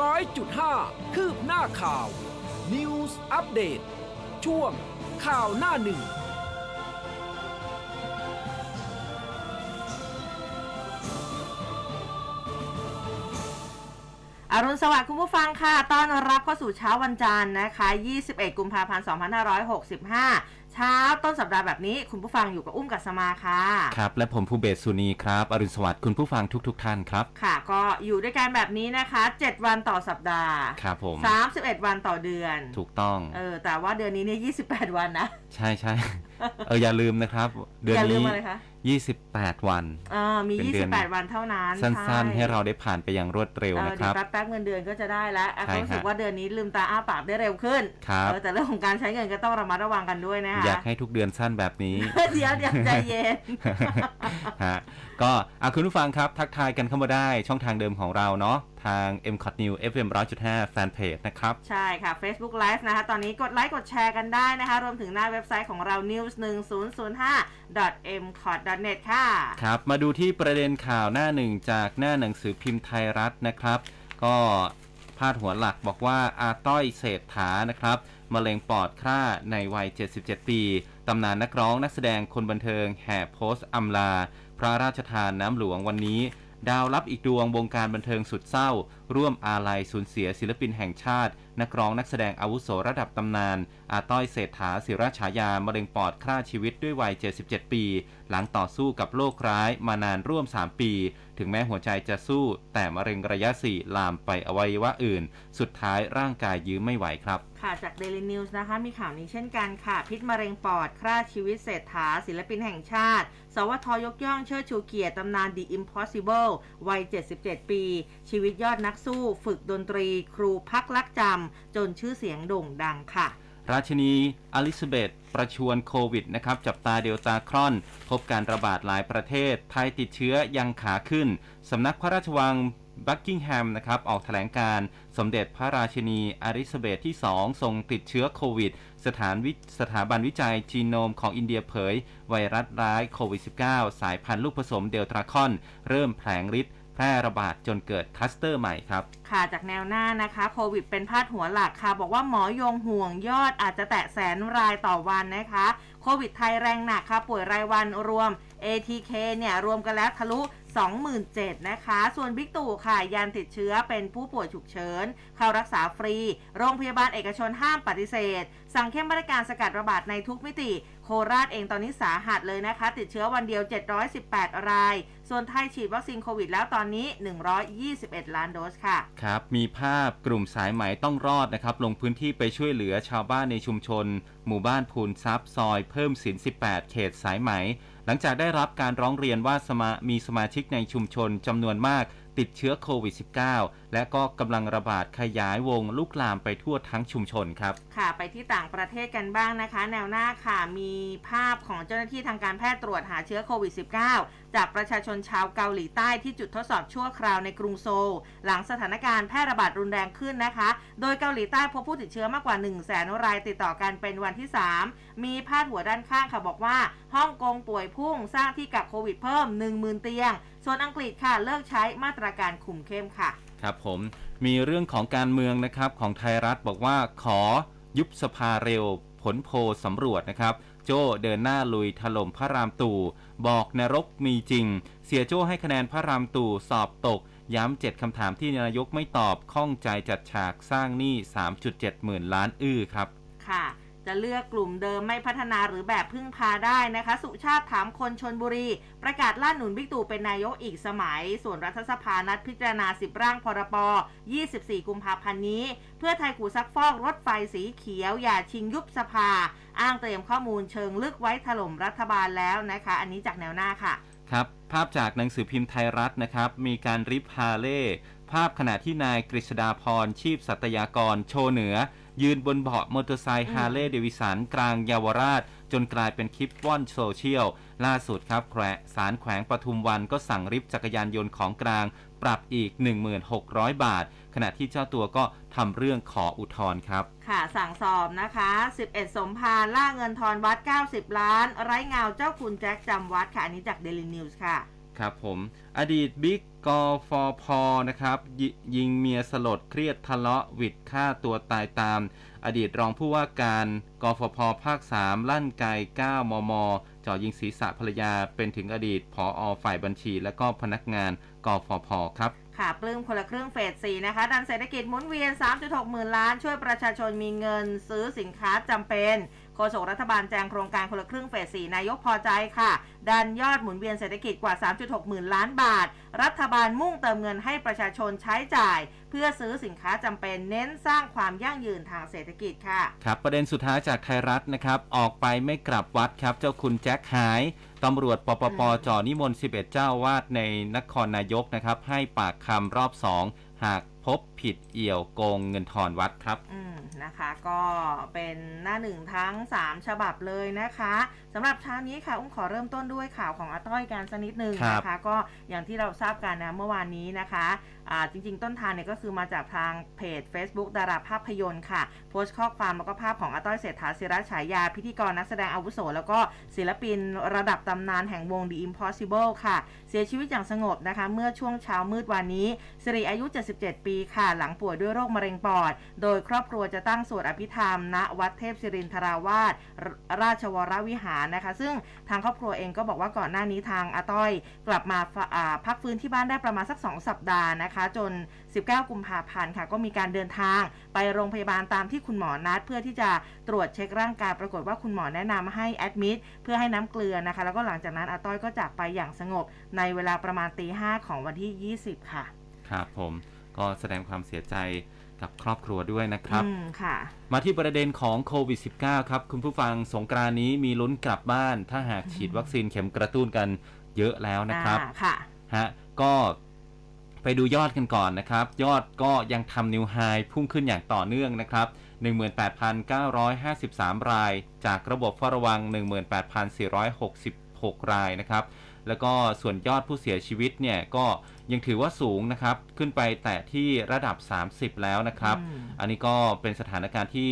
ร้อยจุดห้าคืบหน้าข่าว News อัปเดตช่วงข่าวหน้าหนึ่งอรุณสวัสดิ์คุณผู้ฟังค่ะ ต้อนรับเข้าสู่เช้าวันจันทร์นะคะ 21 กุมภาพันธ์ 2565 เช้าต้นสัปดาห์แบบนี้คุณผู้ฟังอยู่กับอุ้มกัสมาค่ะครับ และผมภูเบศสุนีครับ อรุณสวัสดิ์คุณผู้ฟังทุกๆทท่านครับ ค่ะ ก็อยู่ด้วยกันแบบนี้นะคะ 7 วันต่อสัปดาห์ ครับผม 31 วันต่อเดือน ถูกต้อง เออ แต่ว่าเดือนนี้เนี่ย28 วันนะ ใช่ใช่เอออย่าลืมนะครับ เดือนอย่าลืมนี้อะไรคะ28 วันเออมีเป็นเดือน28 วันเท่านั้น สั้นช่ๆให้เราได้ผ่านไปอย่างรวดเร็วเออนะคเดี๋ยรับวแป๊บๆเงินเดือนก็จะได้แล้วอะใช่ก็รู้สึกฮะว่าเดือนนี้ลืมตาอ้าปากได้เร็วขึ้นครับเออแต่เรื่องของการใช้เงินก็ต้องระมัดระวังกันด้วยนะคะอยากให้ทุกเดือนสั้นแบบนี้เดี๋ยวเดี๋ยวใจเย็นฮะก็อะคุณผู้ฟังครับ ทักทายกันเข้ามาได้ช่องทางเดิมของเราเนาะทาง m c o t New FM 100.5แฟนเพจนะครับ ใช่ค่ะ Facebook Live นะคะ ตอนนี้กดไลค์กดแชร์กันได้นะคะ รวมถึงหน้าเว็บไซต์ของเรา news 1 0 0 5 m c o t net ค่ะ ครับ มาดูที่ประเด็นข่าวหน้าหนึ่งจากหน้าหนังสือพิมพ์ไทยรัฐนะครับ ก็พาดหัวหลักบอกว่าอาต้อยเศรษฐานะครับ มะเร็งปอดฆ่าในวัย 77 ปี ตำนานนักร้องนักแสดงคนบันเทิงแห่โพสต์อำลา พระราชทานน้ำหลวงวันนี้ ดาวรับอีกดวงวงการบันเทิงสุดเศร้า ร่วมอาลัยสูญเสียศิลปินแห่งชาติ นักร้องนักแสดงอาวุโสระดับตำนาน อาต้อยเศรษฐาศิราชายามะเร็งปอดฆ่าชีวิตด้วยวัย 77 ปี หลังต่อสู้กับโรคร้ายมานานร่วม 3 ปี ถึงแม้หัวใจจะสู้ แต่มะเร็งระยะ 4 ลามไปอวัยวะอื่น สุดท้ายร่างกายยื้อไม่ไหวครับ ค่ะจาก Daily News นะคะ มีข่าวนี้เช่นกันค่ะ พิษมะเร็งปอดฆ่าชีวิตเศรษฐา ศิลปินแห่งชาติ สวทยกย่องเชิดชูเกียรติตำนาน The Impossible วัย 77 ปี ชีวิตยอดนักสู้ ฝึกดนตรี ครูพักลักจำ จนชื่อเสียงโด่งดังค่ะราชินีอลิซาเบธประชวนโควิดนะครับจับตาเดลตาครอน พบการระบาดหลายประเทศ ไทยติดเชื้อยังขาขึ้น สำนักพระราชวัง บักกิงแฮมนะครับออกแถลงการณ์สมเด็จพระราชินีอลิซาเบธที่ 2 ทรงติดเชื้อโควิด สถานวิสถาบันวิจัยจีโนมของอินเดียเผย ไวรัสร้ายโควิด -19 สายพันธุ์ลูกผสมเดลตาครอน เริ่มแผลงฤทธิ์แพร่ระบาดจนเกิดคลัสเตอร์ใหม่ครับ ค่ะจากแนวหน้านะคะ โควิดเป็นพาดหัวหลักค่ะ บอกว่าหมอยงห่วงยอดอาจจะแตะแสนรายต่อวันนะคะ โควิดไทยแรงหนักค่ะ ป่วยรายวันรวม ATK เนี่ย รวมกันแล้วทะลุ 27,000นะคะ ส่วนบิ๊กตู่ค่ะยันติดเชื้อเป็นผู้ป่วยฉุกเฉิน เข้ารักษาฟรี โรงพยาบาลเอกชนห้ามปฏิเสธ สั่งเข้มมาตรการสกัดระบาดในทุกมิติ โคราชเองตอนนี้สาหัสเลยนะคะ ติดเชื้อวันเดียว 718 ราย ส่วนไทยฉีดวัคซีนโควิดแล้วตอนนี้ 121 ล้านโดสค่ะ ครับ มีภาพกลุ่มสายไหมต้องรอดนะครับ ลงพื้นที่ไปช่วยเหลือชาวบ้านในชุมชน หมู่บ้านพูนทรัพย์ซอยเพิ่มสิน 18 เขตสายไหม หลังจากได้รับการร้องเรียนว่าสมามีสมาชิกในชุมชนจำนวนมากติดเชื้อโควิด -19 และก็กำลังระบาดขยายวงลุกลามไปทั่วทั้งชุมชนครับ ค่ะไปที่ต่างประเทศกันบ้างนะคะ แนวหน้าค่ะมีภาพของเจ้าหน้าที่ทางการแพทย์ตรวจหาเชื้อโควิด -19 จากประชาชนชาวเกาหลีใต้ที่จุดทดสอบชั่วคราวในกรุงโซล หลังสถานการณ์แพร่ระบาดรุนแรงขึ้นนะคะ โดยเกาหลีใต้พบผู้ติดเชื้อมากกว่า 1 0 0 0 0แสนรายติดต่อกันเป็นวันที่ 3 มีพาดหัวด้านข้างค่ะบอกว่าฮ่องกงป่วยพุ่งสร้างที่กักโควิดเพิ่ม 10,000 เตียง ส่วนอังกฤษค่ะเลิกใช้มาตรการคุมเข้มค่ะ ครับผมมีเรื่องของการเมืองนะครับของไทยรัฐบอกว่าขอ ยุบสภาเร็ว ผลโพสำรวจนะครับ โจ้เดินหน้าลุยถล่มพระรามตู่บอกนรกมีจริง เสียโจ้ให้คะแนนพระรามตู่สอบตก ย้ำเจ็ดคำถามที่นายกไม่ตอบข้องใจจัดฉากสร้างหนี้ 3.7 หมื่นล้านอื้อครับ ค่ะ จะเลือกกลุ่มเดิมไม่พัฒนาหรือแบบพึ่งพาได้นะคะ สุชาติถามคนชนบุรี ประกาศล่าหนุนบิ๊กตู่เป็นนายกอีกสมัย ส่วนรัฐสภานัดพิจารณา 10 ร่างพรป24 กุมภาพันธ์นี้ เพื่อไทยกูซักฟอกรถไฟสีเขียว อย่าชิงยุบสภา อ้างเตรียมข้อมูลเชิงลึกไว้ถล่มรัฐบาลแล้วนะคะ อันนี้จากแนวหน้าค่ะครับภาพจากหนังสือพิมพ์ไทยรัฐนะครับ มีการริบฮาร์เลย์ภาพขณะที่นายกฤษดาพรชีพสัตยากร โชว์เหนือ ยืนบนเบาะมอเตอร์ไซค์ฮาร์เลย์เดวิสันกลางเยาวราช จนกลายเป็นคลิปว่อนโซเชียล ล่าสุดครับแขวะศาลแขวงปทุมวันก็สั่งริบจักรยานยนต์ของกลาง ปรับอีก 1600 บาท ขณะที่เจ้าตัวก็ทำเรื่องขออุทธรณ์ครับ ค่ะสั่งสอบนะคะ 11 สมภารล่าเงินทอนวัด 90 ล้าน ไร้เงาเจ้าคุณแจ็คจำวัดค่ะอันนี้จาก Daily News ค่ะ ครับผมอดีตบิ๊กกฟพนะครับยยิงเมียสลดเครียดทะเลาะวิดฆ่าตัวตายตาม อดีตรองผู้ว่าการกฟพภาค 3 ลั่นไก9มมจ่อยิงศีรษะภรรยาเป็นถึงอดีตผออฝ่ายบัญชี และก็พนักงานกฟพครับค่ะปลื้มคนละครึ่งเฟส4นะคะดันเศรษฐกิจหมุนเวียน 3.6 หมื่นล้าน ช่วยประชาชนมีเงินซื้อสินค้าจำเป็น โฆษกรัฐบาลแจงโครงการคนละครึ่งเฟส4นายกพอใจค่ะ ดันยอดหมุนเวียนเศรษฐกิจกว่า 3.6 หมื่นล้านบาท รัฐบาลมุ่งเติมเงินให้ประชาชนใช้จ่าย เพื่อซื้อสินค้าจำเป็นเน้นสร้างความยั่งยืนทางเศรษฐกิจค่ะ ครับประเด็นสุดท้ายจากไทยรัฐนะครับ ออกไปไม่กลับวัดครับ เจ้าคุณแจ็คหายตำรวจปปปอืมจ่อนิมนต์ 11 เจ้าวาดในนครนายกนะครับ ให้ปากคำรอบ 2 หากพบผิดเอี่ยวโกงเงินทอนวัดครับอืมนะคะก็เป็นหน้าหนึ่งทั้ง 3 ฉบับเลยนะคะสำหรับเช้านี้ค่ะ อุ้มขอเริ่มต้นด้วยข่าวของอาต้อยการสักนิดหนึ่งครับนะคะ ก็อย่างที่เราทราบกันนะเมื่อวานนี้นะคะอ่าจริง ๆ ต้นทางเนี่ยก็คือมาจากทางเพจ Facebook ดาราภาพยนตร์ค่ะ โพสต์ข้อความแล้วก็ภาพของอาต้อยเศรษฐาศิระฉายา พิธีกรนักแสดงอาวุโส แล้วก็ศิลปินระดับตำนานแห่งวง The Impossible ค่ะ เสียชีวิตอย่างสงบนะคะ เมื่อช่วงเช้ามืดวันนี้สิริอายุ 77 ปีค่ะหลังป่วยด้วยโรคมะเร็งปอด โดยครอบครัวจะตั้งสวดอภิธรรม ณ วัดเทพศิรินทราวาสรราชวรวิหารนะคะ ซึ่งทางครอบครัวเองก็บอกว่าก่อนหน้านี้ทางอาต้อย กลับมาาพักฟื้นที่บ้านได้ประมาณสัก 2 สัปดาห์นะคะ จน 19 กุมภาพันธ์ค่ะ ก็มีการเดินทางไปโรงพยาบาลตามที่คุณหมอนัด เพื่อที่จะตรวจเช็คร่างกายปรากฏว่าคุณหมอแนะนำให้แอดมิดเพื่อให้น้ำเกลือนะคะ แล้วก็หลังจากนั้นอาต้อยก็จากไปอย่างสงบในเวลาประมาณตีห้าของวันที่ 20 ค่ะ ครับผม ก็แสดงความเสียใจกับครอบครัวด้วยนะครับอืมค่ะมาที่ประเด็นของโควิด -19 ครับ คุณผู้ฟังสงกรานต์นี้มีลุ้นกลับบ้าน ถ้าหากฉีดวัคซีนเข็มกระตุ้นกันเยอะแล้วนะครับอ่าค่ะฮะก็ไปดูยอดกันก่อนนะครับ ยอดก็ยังทำนิวไฮพุ่งขึ้นอย่างต่อเนื่องนะครับ 18,953 ราย จากระบบเฝ้าระวัง 18,466 รายนะครับ แล้วก็ส่วนยอดผู้เสียชีวิตเนี่ยก็ ยังถือว่าสูงนะครับ ขึ้นไปแต่ที่ระดับ 30 แล้วนะครับอืมอันนี้ก็เป็นสถานการณ์ที่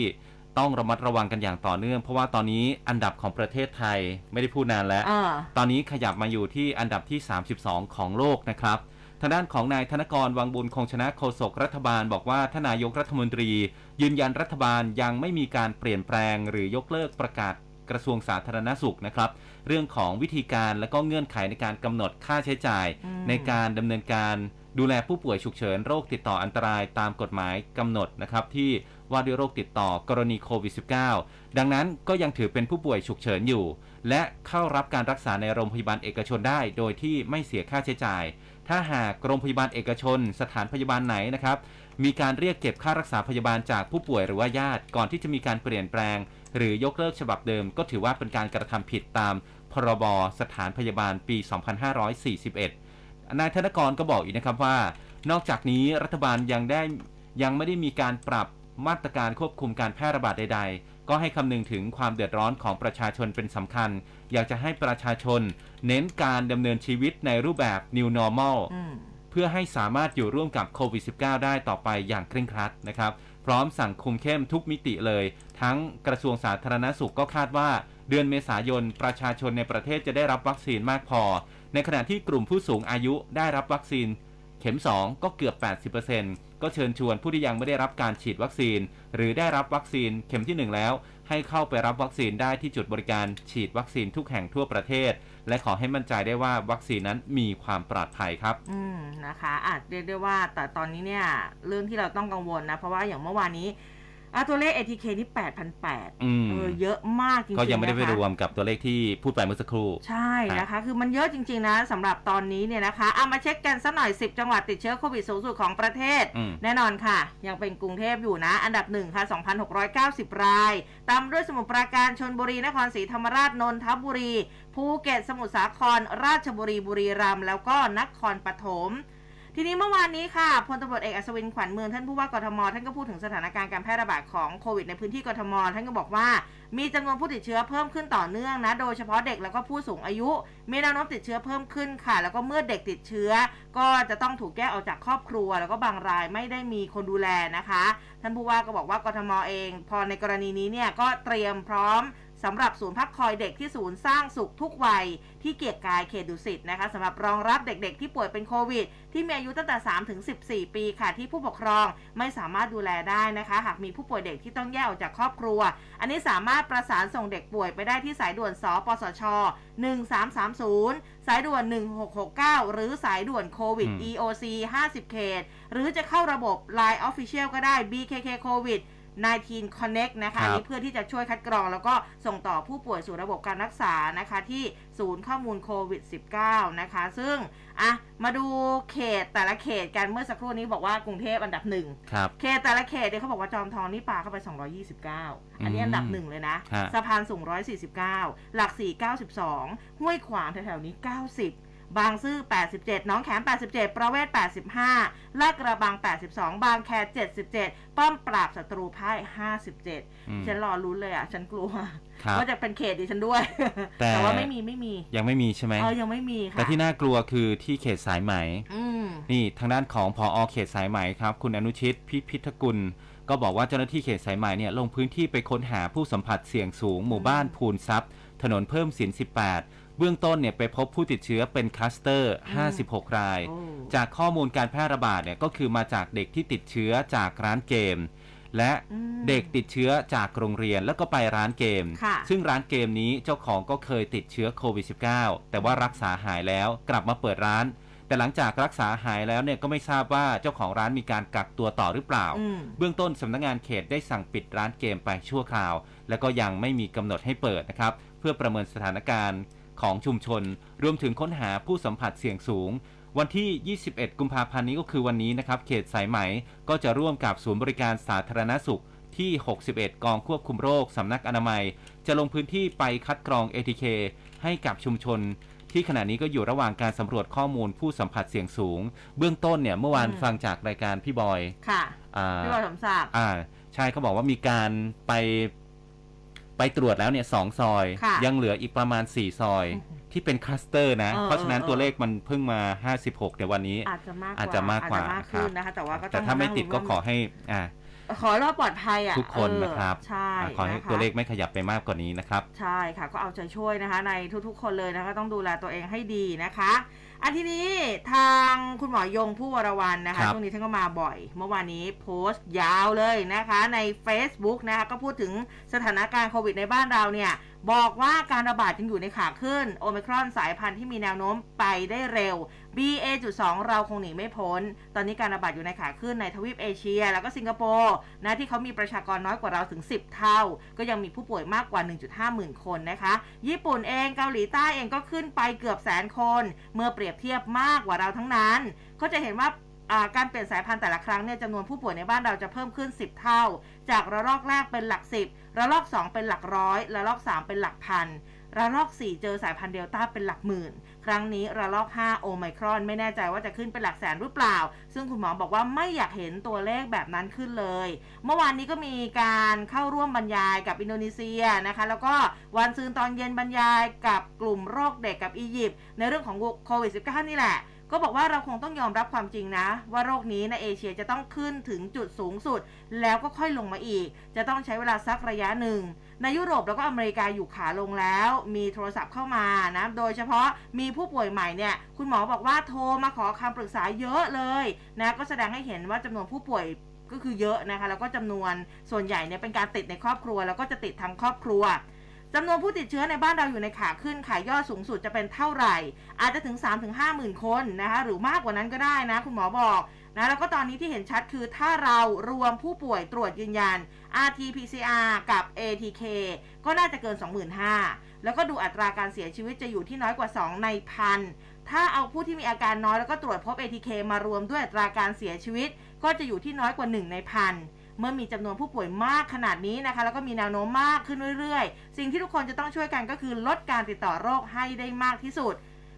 ต้องระมัดระวังกันอย่างต่อเนื่อง เพราะว่าตอนนี้อันดับของประเทศไทยไม่ได้พูดนานแล้วเออตอนนี้ขยับมาอยู่ที่อันดับที่ 32 ของโลกนะครับทางด้านของนายธนกรวังบุญคงชนะโฆษกรัฐบาล บอกว่าทานายกรัฐมนตรี ยืนยันรัฐบาลยังไม่มีการเปลี่ยนแปลง หรือยกเลิกประกาศ กระทรวงสาธารณสุขนะครับ เรื่องของวิธีการและก็เงื่อนไขในการกำหนดค่าใช้จ่ายอืมในการดำเนินการดูแลผู้ป่วยฉุกเฉินโรคติดต่ออันตรายตามกฎหมายกำหนดนะครับที่ว่าด้วยโรคติดต่อกรณีโควิด -19 ดังนั้นก็ยังถือเป็นผู้ป่วยฉุกเฉินอยู่ และเข้ารับการรักษาในโรงพยาบาลเอกชนได้ โดยที่ไม่เสียค่าใช้จ่าย ถ้าหากโรงพยาบาลเอกชน สถานพยาบาลไหนนะครับ มีการเรียกเก็บค่ารักษาพยาบาลจากผู้ป่วยหรือว่าญาติ ก่อนที่จะมีการเปลี่ยนแปลง หรือยกเลิกฉบับเดิม ก็ถือว่าเป็นการกระทำผิดตามพรบสถานพยาบาลปี 2541 นายธนกรก็บอกอีกนะครับว่า นอกจากนี้รัฐบาลยังได้ยังไม่ได้มีการปรับมาตรการควบคุมการแพร่ระบาดใด ๆ ก็ให้คำนึงถึงความเดือดร้อนของประชาชนเป็นสำคัญ อยากจะให้ประชาชน เน้นการดำเนินชีวิตในรูปแบบ New Normal อืมเพื่อให้สามารถอยู่ร่วมกับโควิด -19 ได้ต่อไปอย่างเคร่งครัดนะครับ พร้อมสั่งคุมเข้มทุกมิติเลย ทั้งกระทรวงสาธารณสุขก็คาดว่า เดือนเมษายนประชาชนในประเทศจะได้รับวัคซีนมากพอ ในขณะที่กลุ่มผู้สูงอายุได้รับวัคซีน เข็ม 2 ก็เกือบ 80%ก็เชิญชวนผู้ที่ยังไม่ได้รับการฉีดวัคซีน หรือได้รับวัคซีนเข็มที่ 1 แล้ว ให้เข้าไปรับวัคซีนได้ที่จุดบริการฉีดวัคซีนทุกแห่งทั่วประเทศ และขอให้มั่นใจได้ว่าวัคซีนนั้นมีความปลอดภัยครับ อืมนะคะอาจเรียกได้ว่าแต่ตอนนี้เนี่ยเรื่องที่เราต้องกังวลนะ เพราะว่าอย่างเมื่อวานนี้ อะตัวเลข ATK นี่8,800อืม เออเยอะมากจริงๆก็ยังไม่ได้ไปนะคะ รวมกับตัวเลขที่พูดไปเมื่อสักครู่ ใช่นะคะ คือมันเยอะจริง ๆ นะสำหรับตอนนี้เนี่ยนะคะเอามาเช็คกันสักหน่อย 10 จังหวัดติดเชื้อโควิดสูงสุดของประเทศ อืม แน่นอนค่ะ ยังเป็นกรุงเทพอยู่นะ อันดับหนึ่งค่ะ 2,690 ราย ตามด้วยสมุทรปราการชนบุรีนครศรีธรรมราชนนทบุรี ภูเก็ตสมุทรสาคร ราชบุรีบุรีรัมย์แล้วก็นครปฐม ทีนี้เมื่อวานนี้ค่ะพลตำรวจเอกอัศวินขวัญเมืองท่านผู้ว่ากทมท่านก็พูดถึงสถานการณ์การแพร่ระบาดของโควิดในพื้นที่กทมท่านก็บอกว่า มีจำนวนผู้ติดเชื้อเพิ่มขึ้นต่อเนื่องนะ โดยเฉพาะเด็กแล้วก็ผู้สูงอายุ มีแนวโน้มติดเชื้อเพิ่มขึ้นค่ะ แล้วก็เมื่อเด็กติดเชื้อ ก็จะต้องถูกแยกออกจากครอบครัว แล้วก็บางรายไม่ได้มีคนดูแลนะคะ ท่านผู้ว่าก็บอกว่ากทมเอง พอในกรณีนี้เนี่ยก็เตรียมพร้อม สำหรับศูนย์พักคอยเด็กที่ศูนย์สร้างสุขทุกวัย ที่เกียรติกายเขตดุสิตนะคะสำหรับรองรับเด็กๆ ที่ป่วยเป็นโควิด ที่มีอายุตั้งแต่3ถึง14 ปีค่ะ ที่ผู้ปกครองไม่สามารถดูแลได้นะคะ หากมีผู้ป่วยเด็กที่ต้องแยกออกจากครอบครัว อันนี้สามารถประสานส่งเด็กป่วยไปได้ที่สายด่วนสปสช 1330 สายด่วน 1669 หรือสายด่วนโควิดอืม EOC 50 เขต หรือจะเข้าระบบ Line Official ก็ได้ BKK COVID 19 Connect นะคะครับอันนี้เพื่อที่จะช่วยคัดกรองแล้วก็ส่งต่อผู้ป่วยสู่ระบบการรักษานะคะที่ศูนย์ข้อมูลโควิด 19 นะคะ ซึ่งอะมาดูเขตแต่ละเขตกันเมื่อสักครู่นี้บอกว่ากรุงเทพอันดับหนึ่งครับเขตแต่ละเขตเนี่ยเขาบอกว่าจอมทองนี่ปาเข้าไป 229 อันนี้อันดับหนึ่งเลยนะฮะสะพานสูง 149 หลัก 4 92 ห้วยขวางแถวๆนี้ 90 บางซื่อ 87 น้องแขม 87 ประเวศ 85 ลาดกระบัง 82 บางแค 77 ป้อมปราบศัตรูพ่าย 57อืมฉันรอลุ้นเลยอะ ฉันกลัวครับว่าจะเป็นเขตดิฉันด้วยแต่แต่ว่าไม่มีไม่มี ยังไม่มีใช่ไหมเออยังไม่มีค่ะ แต่ที่น่ากลัวคือที่เขตสายไหมอืมนี่ทางด้านของพอเขตสายไหมครับ คุณอนุชิตพิพิธกุลก็บอกว่าเจ้าหน้าที่เขตสายไหมเนี่ยลงพื้นที่ไปค้นหาผู้สัมผัสเสี่ยงสูงหมู่บ้านภูนทรัพย์ ถนนเพิ่มสิน 18 เบื้องต้นเนี่ยไปพบผู้ติดเชื้อเป็นคลัสเตอร์ 56 รายโอ้จากข้อมูลการแพร่ระบาดเนี่ยก็คือมาจากเด็กที่ติดเชื้อจากร้านเกม และอืมเด็กติดเชื้อจากโรงเรียนแล้วก็ไปร้านเกมค่ะซึ่งร้านเกมนี้เจ้าของก็เคยติดเชื้อโควิด -19 แต่ว่ารักษาหายแล้วกลับมาเปิดร้าน แต่หลังจากรักษาหายแล้วเนี่ยก็ไม่ทราบว่าเจ้าของร้านมีการกักตัวต่อหรือเปล่าอืมเบื้องต้นสำนักงานเขตได้สั่งปิดร้านเกมไปชั่วคราว แล้วก็ยังไม่มีกำหนดให้เปิดนะครับ เพื่อประเมินสถานการณ์ ของชุมชน รวมถึงค้นหาผู้สัมผัสเสี่ยงสูง วันที่ 21 กุมภาพันธ์นี้ก็คือวันนี้นะครับ เขตสายไหมก็จะร่วมกับศูนย์บริการสาธารณสุขที่ 61 กองควบคุมโรค สำนักอนามัย จะลงพื้นที่ไปคัดกรอง ATK ให้กับชุมชน ที่ขณะนี้ก็อยู่ระหว่างการสำรวจข้อมูลผู้สัมผัสเสี่ยงสูง เบื้องต้นเนี่ยเมื่อวานอืมฟังจากรายการพี่บอย ค่ะอ่าพี่บอยสมศักดิ์ อ่า ใช่เขาบอกว่ามีการไป ไปตรวจแล้วเนี่ยสองซอย ค่ะยังเหลืออีกประมาณ 4 ซอยอือหือที่เป็นคลัสเตอร์นะ เออเพราะฉะนั้นเออ ตัวเลขมันเพิ่งมา 56ในวันนี้ อาจจะมากกว่าอาจจะมากกว่าอจจะมากขึ้นนะคะ แต่ว่าก็แต่ต้องถ้าไม่ติดก็นั่งขอให้อ่าขอให้รอดปลอดภัยอะทุกคนเออนะครับใช่อ่าขอให้นะคะ ตัวเลขไม่ขยับไปมากกว่านี้นะครับ ใช่ค่ะก็เอาใจช่วยนะคะ ในทุกๆ คนเลยนะคะ ต้องดูแลตัวเองให้ดีนะคะ อันทีนี้ทางคุณหมอยงผู้วรวันนะครัคะบช่วงนี้ท่านก็มาบ่อย เมื่อวานนี้โพสต์ยาวเลยนะคะ ใน Facebook นะคะก็พูดถึงสถานการณ์โควิดในบ้านเราเนี่ย บอกว่าการระบาดยังอยู่ในขาขึ้นโอมิครอนสายพันธุ์ที่มีแนวโน้มไปได้เร็ว BA.2 เราคงหนีไม่พ้น ตอนนี้การระบาดอยู่ในขาขึ้นในทวีปเอเชีย แล้วก็สิงคโปร์นะที่เขามีประชากรน้อยกว่าเราถึง 10 เท่า ก็ยังมีผู้ป่วยมากกว่า 1.5 หมื่นคนนะคะ ญี่ปุ่นเองเกาหลีใต้เองก็ขึ้นไปเกือบแสนคน เมื่อเปรียบเทียบมากกว่าเราทั้งนั้น ก็จะเห็นว่าการเปลี่ยนสายพันธุ์แต่ละครั้งเนี่ยจำนวนผู้ป่วยในบ้านเราจะเพิ่มขึ้น 10 เท่า จากระลอกแรกเป็นหลัก 10ระลอก 2 เป็นหลักร้อยระลอก 3 เป็นหลักพัน ระลอก 4 เจอสายพันธุ์เดลต้าเป็นหลักหมื่น ครั้งนี้ระลอก 5 โอไมครอน ไม่แน่ใจว่าจะขึ้นเป็นหลักแสนหรือเปล่า ซึ่งคุณหมอบอกว่าไม่อยากเห็นตัวเลขแบบนั้นขึ้นเลย เมื่อวานนี้ก็มีการเข้าร่วมบรรยายกับอินโดนีเซียนะคะ แล้วก็วันซืนตอนเย็นบรรยายกับกลุ่มโรคเด็กกับอียิปต์ในเรื่องของโควิด -19 นี่แหละก็บอกว่าเราคงต้องยอมรับความจริงนะ ว่าโรคนี้ในเอเชียจะต้องขึ้นถึงจุดสูงสุด แล้วก็ค่อยลงมาอีก จะต้องใช้เวลาสักระยะหนึ่ง ในยุโรปแล้วก็อเมริกาอยู่ขาลงแล้ว มีโทรศัพท์เข้ามานะ โดยเฉพาะมีผู้ป่วยใหม่เนี่ยคุณหมอบอกว่าโทรมาขอคำปรึกษาเยอะเลยนะก็แสดงให้เห็นว่าจำนวนผู้ป่วยก็คือเยอะนะคะแล้วก็จำนวนส่วนใหญ่เนี่ยเป็นการติดในครอบครัว แล้วก็จะติดทั้งครอบครัวจำนวนผู้ติดเชื้อในบ้านเราอยู่ในขาขึ้นขายยอดสูงสุดจะเป็นเท่าไหร่ อาจจะถึง 3-5หมื่นคนนะคะหรือมากกว่านั้นก็ได้นะ คุณหมอบอกนะแล้วก็ตอนนี้ที่เห็นชัดคือถ้าเรารวมผู้ป่วยตรวจยืนยัน RT-PCR กับ ATK ก็น่าจะเกิน 25,000 แล้วก็ดูอัตราการเสียชีวิตจะอยู่ที่น้อยกว่า 2 ในพัน ถ้าเอาผู้ที่มีอาการน้อยแล้วก็ตรวจพบ ATK มารวมด้วยอัตราการเสียชีวิต ก็จะอยู่ที่น้อยกว่า 1 ในพันเมื่อมีจำนวนผู้ป่วยมากขนาดนี้นะคะ แล้วก็มีแนวโน้มมากขึ้นเรื่อยๆ สิ่งที่ทุกคนจะต้องช่วยกันก็คือลดการติดต่อโรคให้ได้มากที่สุด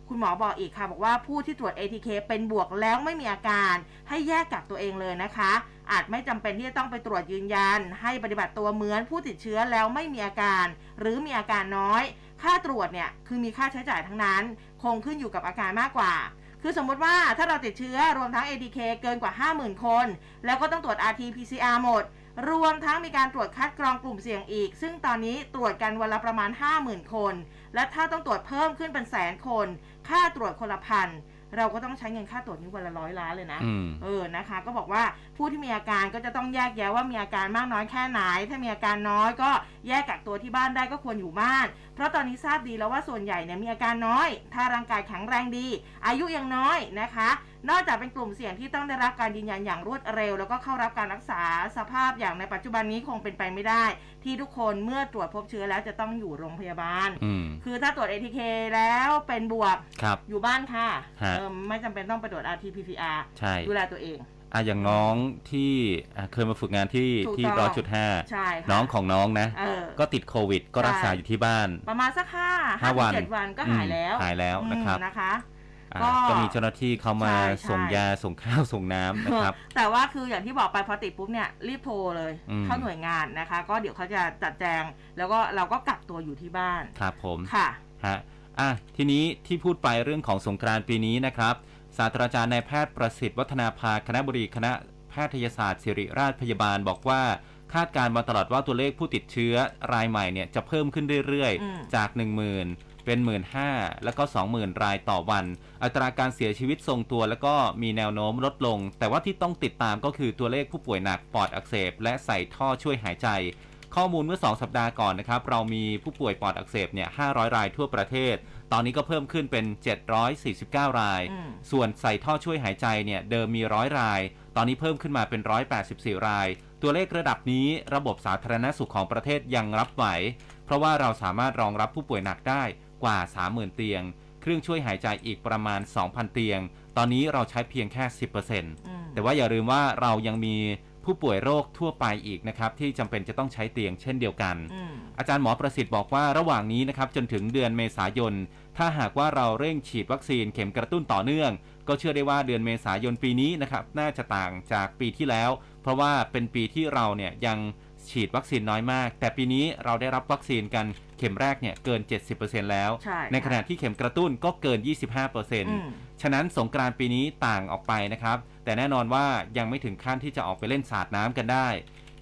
คุณหมอบอกอีกค่ะ บอกว่าผู้ที่ตรวจ ATK เป็นบวกแล้วไม่มีอาการ ให้แยกกักตัวเองเลยนะคะ อาจไม่จำเป็นที่จะต้องไปตรวจยืนยัน ให้ปฏิบัติตัวเหมือนผู้ติดเชื้อแล้วไม่มีอาการ หรือมีอาการน้อย ค่าตรวจเนี่ยคือมีค่าใช้จ่ายทั้งนั้น คงขึ้นอยู่กับอาการมากกว่า คือสมมติว่าถ้าเราติดเชื้อรวมทั้ง ATK เกินกว่า 50,000 คน แล้วก็ต้องตรวจ RT-PCR หมด รวมทั้งมีการตรวจคัดกรองกลุ่มเสี่ยงอีก ซึ่งตอนนี้ตรวจกันวันละประมาณ 50,000 คน และถ้าต้องตรวจเพิ่มขึ้นเป็นแสนคน ค่าตรวจคนละพัน เราก็ต้องใช้เงินค่าตรวจนี้วันละร้อยล้านเลยนะอืมเออนะคะ ก็บอกว่าผู้ที่มีอาการก็จะต้องแยกแยะว่ามีอาการมากน้อยแค่ไหน ถ้ามีอาการน้อยก็แยกกักตัวที่บ้านได้ก็ควรอยู่บ้าน เพราะตอนนี้ทราบดีแล้วว่าส่วนใหญ่เนี่ยมีอาการน้อย ถ้าร่างกายแข็งแรงดี อายุยังน้อยนะคะ นอกจากเป็นกลุ่มเสี่ยงที่ต้องได้รับการยืนยันอย่างรวดเร็ว แล้วก็เข้ารับการรักษาสภาพอย่างในปัจจุบันนี้คงเป็นไปไม่ได้ ที่ทุกคนเมื่อตรวจพบเชื้อแล้วจะต้องอยู่โรงพยาบาลอืมคือถ้าตรวจ ATK แล้วเป็นบวกครับอยู่บ้านค่ะฮะเออไม่จำเป็นต้องไปตรวจ RT-PCR ใช่ดูแลตัวเองอะอย่างน้องที่อะเคยมาฝึกงานที่ถูกที่ต้องร้อยจุดห้าใช่ค่ะน้องของน้องนะเออก็ติดโควิด ก็รักษาใช่อยู่ที่บ้าน ประมาณสักห้าห้าวันเจ็ดวันก็หายแล้วอืมหายแล้วนะครับอืมนะคะอะ ก็ก็มีเจ้าหน้าที่เข้ามาใช่ใช่ ส่งยาส่งข้าวส่งน้ำนะครับ แต่ว่าคืออย่างที่บอกไปพอติดปุ๊บเนี่ยรีบโทรเลยอืม เข้าหน่วยงานนะคะ ก็เดี๋ยวเขาจะจัดแจง แล้วก็เราก็กักตัวอยู่ที่บ้านครับผมค่ะ ฮะอะทีนี้ที่พูดไปเรื่องของสงกรานต์ปีนี้นะครับ ศาสตราจารย์นายแพทย์ประสิทธิ์วัฒนาภาคณะบดีคณะแพทยศาสตร์ศิริราชพยาบาลบอกว่า คาดการณ์มาตลอดว่าตัวเลขผู้ติดเชื้อรายใหม่เนี่ยจะเพิ่มขึ้นเรื่อยอืม ๆ จาก 10,000 เป็น15,000แล้วก็ 20,000 รายต่อวัน อัตราการเสียชีวิตทรงตัว แล้วก็มีแนวโน้มลดลง แต่ว่าที่ต้องติดตามก็คือตัวเลขผู้ป่วยหนักปอดอักเสบ และใส่ท่อช่วยหายใจ ข้อมูลเมื่อ 2 สัปดาห์ก่อนนะครับ เรามีผู้ป่วยปอดอักเสบเนี่ย500 รายทั่วประเทศ ตอนนี้ก็เพิ่มขึ้นเป็น 749 รายอืมส่วนใส่ท่อช่วยหายใจเนี่ยเดิมมี100ราย ตอนนี้เพิ่มขึ้นมาเป็น 184 ราย ตัวเลขระดับนี้ระบบสาธารณสุขของประเทศยังรับไหว เพราะว่าเราสามารถรองรับผู้ป่วยหนักได้ กว่า 30,000 เตียง เครื่องช่วยหายใจอีกประมาณ 2,000 เตียง ตอนนี้เราใช้เพียงแค่ 10%อืมแต่ว่าอย่าลืมว่าเรายังมีผู้ป่วยโรคทั่วไปอีกนะครับที่จำเป็นจะต้องใช้เตียงเช่นเดียวกันอืมอาจารย์หมอประสิทธิ์บอกว่าระหว่างนี้นะครับจนถึงเดือนเมษายน ถ้าหากว่าเราเร่งฉีดวัคซีนเข็มกระตุ้นต่อเนื่อง ก็เชื่อได้ว่าเดือนเมษายนปีนี้นะครับน่าจะต่างจากปีที่แล้ว เพราะว่าเป็นปีที่เราเนี่ยยังฉีดวัคซีนน้อยมาก แต่ปีนี้เราได้รับวัคซีนกัน เข็มแรกเนี่ยเกิน 70%แล้ว ใช่ในขณะที่เข็มกระตุ้นก็เกินอืม25%ฉะนั้นสงกรานต์ปีนี้ต่างออกไปนะครับ แต่แน่นอนว่ายังไม่ถึงขั้นที่จะออกไปเล่นสาดน้ำกันได้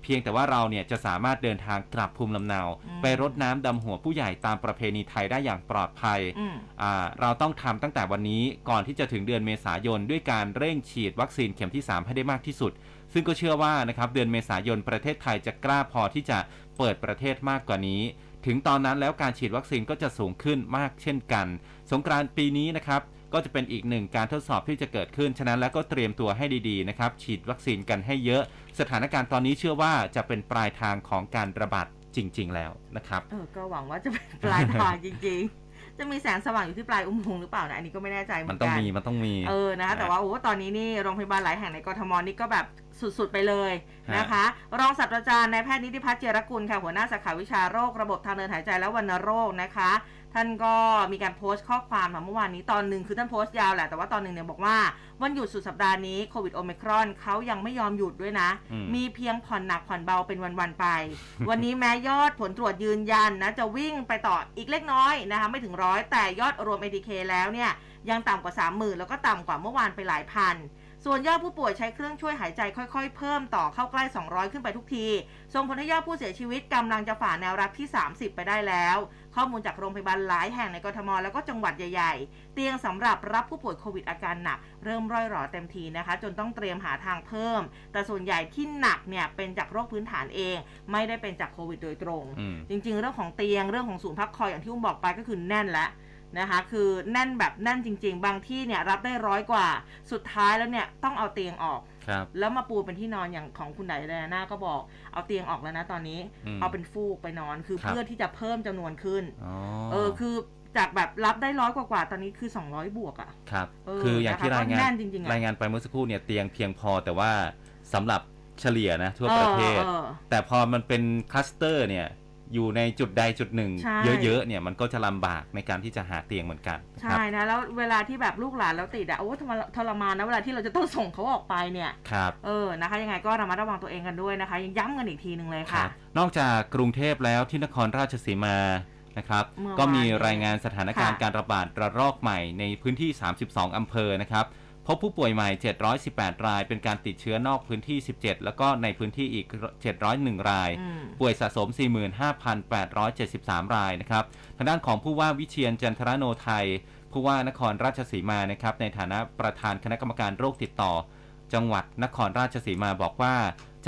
เพียงแต่ว่าเราเนี่ยจะสามารถเดินทางกลับภูมิลำเนา อืม ไปรดน้ำดำหัวผู้ใหญ่ตามประเพณีไทยได้อย่างปลอดภัย อืม อ่าเราต้องทำตั้งแต่วันนี้ก่อนที่จะถึงเดือนเมษายน ด้วยการเร่งฉีดวัคซีนเข็มที่ 3 ให้ได้มากที่สุด ซึ่งก็เชื่อว่านะครับเดือนเมษายนประเทศไทยจะกล้าพอที่จะเปิดประเทศมากกว่านี้ ถึงตอนนั้นแล้วการฉีดวัคซีนก็จะสูงขึ้นมากเช่นกัน สงกรานต์ปีนี้นะครับก็จะเป็นอีกหนึ่งการทดสอบที่จะเกิดขึ้น ฉะนั้นแล้วก็เตรียมตัวให้ดีๆนะครับ ฉีดวัคซีนกันให้เยอะ สถานการณ์ตอนนี้เชื่อว่าจะเป็นปลายทางของการระบาดจริง ๆ แล้วนะครับ เออ ก็หวังว่าจะเป็นปลายทางจริง ๆ จะมีแสงสว่างอยู่ที่ปลายอุโมงค์หรือเปล่านะอันนี้ก็ไม่แน่ใจเหมืมัอนนต้องกันมีมันต้องมี เออนะคะแต่ว่าโอ้ตอนนี้นี่โรงพยาบาลหลายแห่งในกรทมนี่ก็แบบสุดๆไปเลยฮะนะคะ รองศาสตราจารย์นายแพทย์นิติพัฒน์เจรกุลค่ะหัวหน้าสาขาวิชาโรคระบบทางเดินหายใจและวัณโรคนะคะ ท่านก็มีการโพสต์ข้อความมาเมื่อวานนี้ตอนหนึ่งคือท่านโพสต์ยาวแหละ แต่ว่าตอนหนึ่งเนี่ยบอกว่าวันหยุดสุดสัปดาห์นี้โควิดโอมิครอนเขายังไม่ยอมหยุดด้วยนะอืมมีเพียงผ่อนหนักผ่อนเบาเป็นวัน ๆ ไป วันนี้แม้ยอดผลตรวจยืนยันนะ จะวิ่งไปต่ออีกเล็กน้อยนะคะไม่ถึงร้อยแต่ยอดรวม ATK แล้วเนี่ยยังต่ำกว่า 30,000 แล้วก็ต่ำกว่าเมื่อวานไปหลายพัน ส่วนยอดผู้ป่วยใช้เครื่องช่วยหายใจค่อยๆ เพิ่มต่อเข้าใกล้ 200 ขึ้นไปทุกที ส่งผลให้ยอดผู้เสียชีวิตกำลังจะฝ่าแนวรับที่ 30 ไปได้แล้ว ข้อมูลจากโรงพยาบาลหลายแห่งในกรทม แล้วก็จังหวัดใหญ่ๆ เตียงสำหรับรับผู้ป่วยโควิดอาการหนัก เริ่มร่อยหรอเต็มทีนะคะ จนต้องเตรียมหาทางเพิ่ม แต่ส่วนใหญ่ที่หนักเนี่ยเป็นจากโรคพื้นฐานเอง ไม่ได้เป็นจากโควิดโดยตรงอืมจริง ๆ เรื่องของเตียงเรื่องของศูนย์พักคอยอย่างที่อุ้มบอกไปก็คือแน่นแล้ว นะคะคือแน่นแบบแน่นจริง ๆ บางที่เนี่ยรับได้ร้อยกว่า สุดท้ายแล้วเนี่ยต้องเอาเตียงออก ครับแล้วมาปูเป็นที่นอนอย่างของคุณไดแดน่าก็บอกเอาเตียงออกแล้วนะตอนนี้ อืม เอาเป็นฟูกไปนอนคือครับ เพื่อที่จะเพิ่มจำนวนขึ้น อ๋อเออคือจากแบบรับได้ร้อยกว่าๆตอนนี้คือ 200 บวกอะ่ะ ครับ เออคืออย่างที่นะคะรายงาก็แน่นนจริงๆอะรายงานไปเมื่อสักครู่เนี่ยเตียงเพียงพอแต่ว่าสำหรับเฉลี่ยนะทั่วประเทศ ออออ แต่พอมันเป็นคลัสเตอร์เนี่ย อยู่ในจุดใดจุดหนึ่งใช่เยอะๆเนี่ยมันก็จะลำบากในการที่จะหาเตียงเหมือนกันนะคใช่รับนะ แล้วเวลาที่แบบลูกหลานเราติดอะโอ้ทรมานทรมานนะเวลาที่เราจะต้องส่งเขาออกไปเนี่ยครับเออนะคะยังไงก็ระมัดระวังตัวเองกันด้วยนะคะยังย้ำกันอีกทีหนึ่งเลยคค่ะรับนอกจากกรุงเทพแล้วที่นครราชสีมานะครับเมื่อวานก็มีรายงานสถานการณ์ค่ะการระบาดระลอกใหม่ในพื้นที่ 32 อำเภอนะครับ พบผู้ป่วยใหม่ 718 ราย เป็นการติดเชื้อนอกพื้นที่ 17 แล้วก็ในพื้นที่อีก 701 รายอืมป่วยสะสม 45,873 รายนะครับ ทางด้านของผู้ว่าวิเชียนจันทรโนไทย ผู้ว่านครราชสีมานะครับ ในฐานะประธานคณะกรรมการโรคติดต่อ จังหวัดนครราชสีมาบอกว่า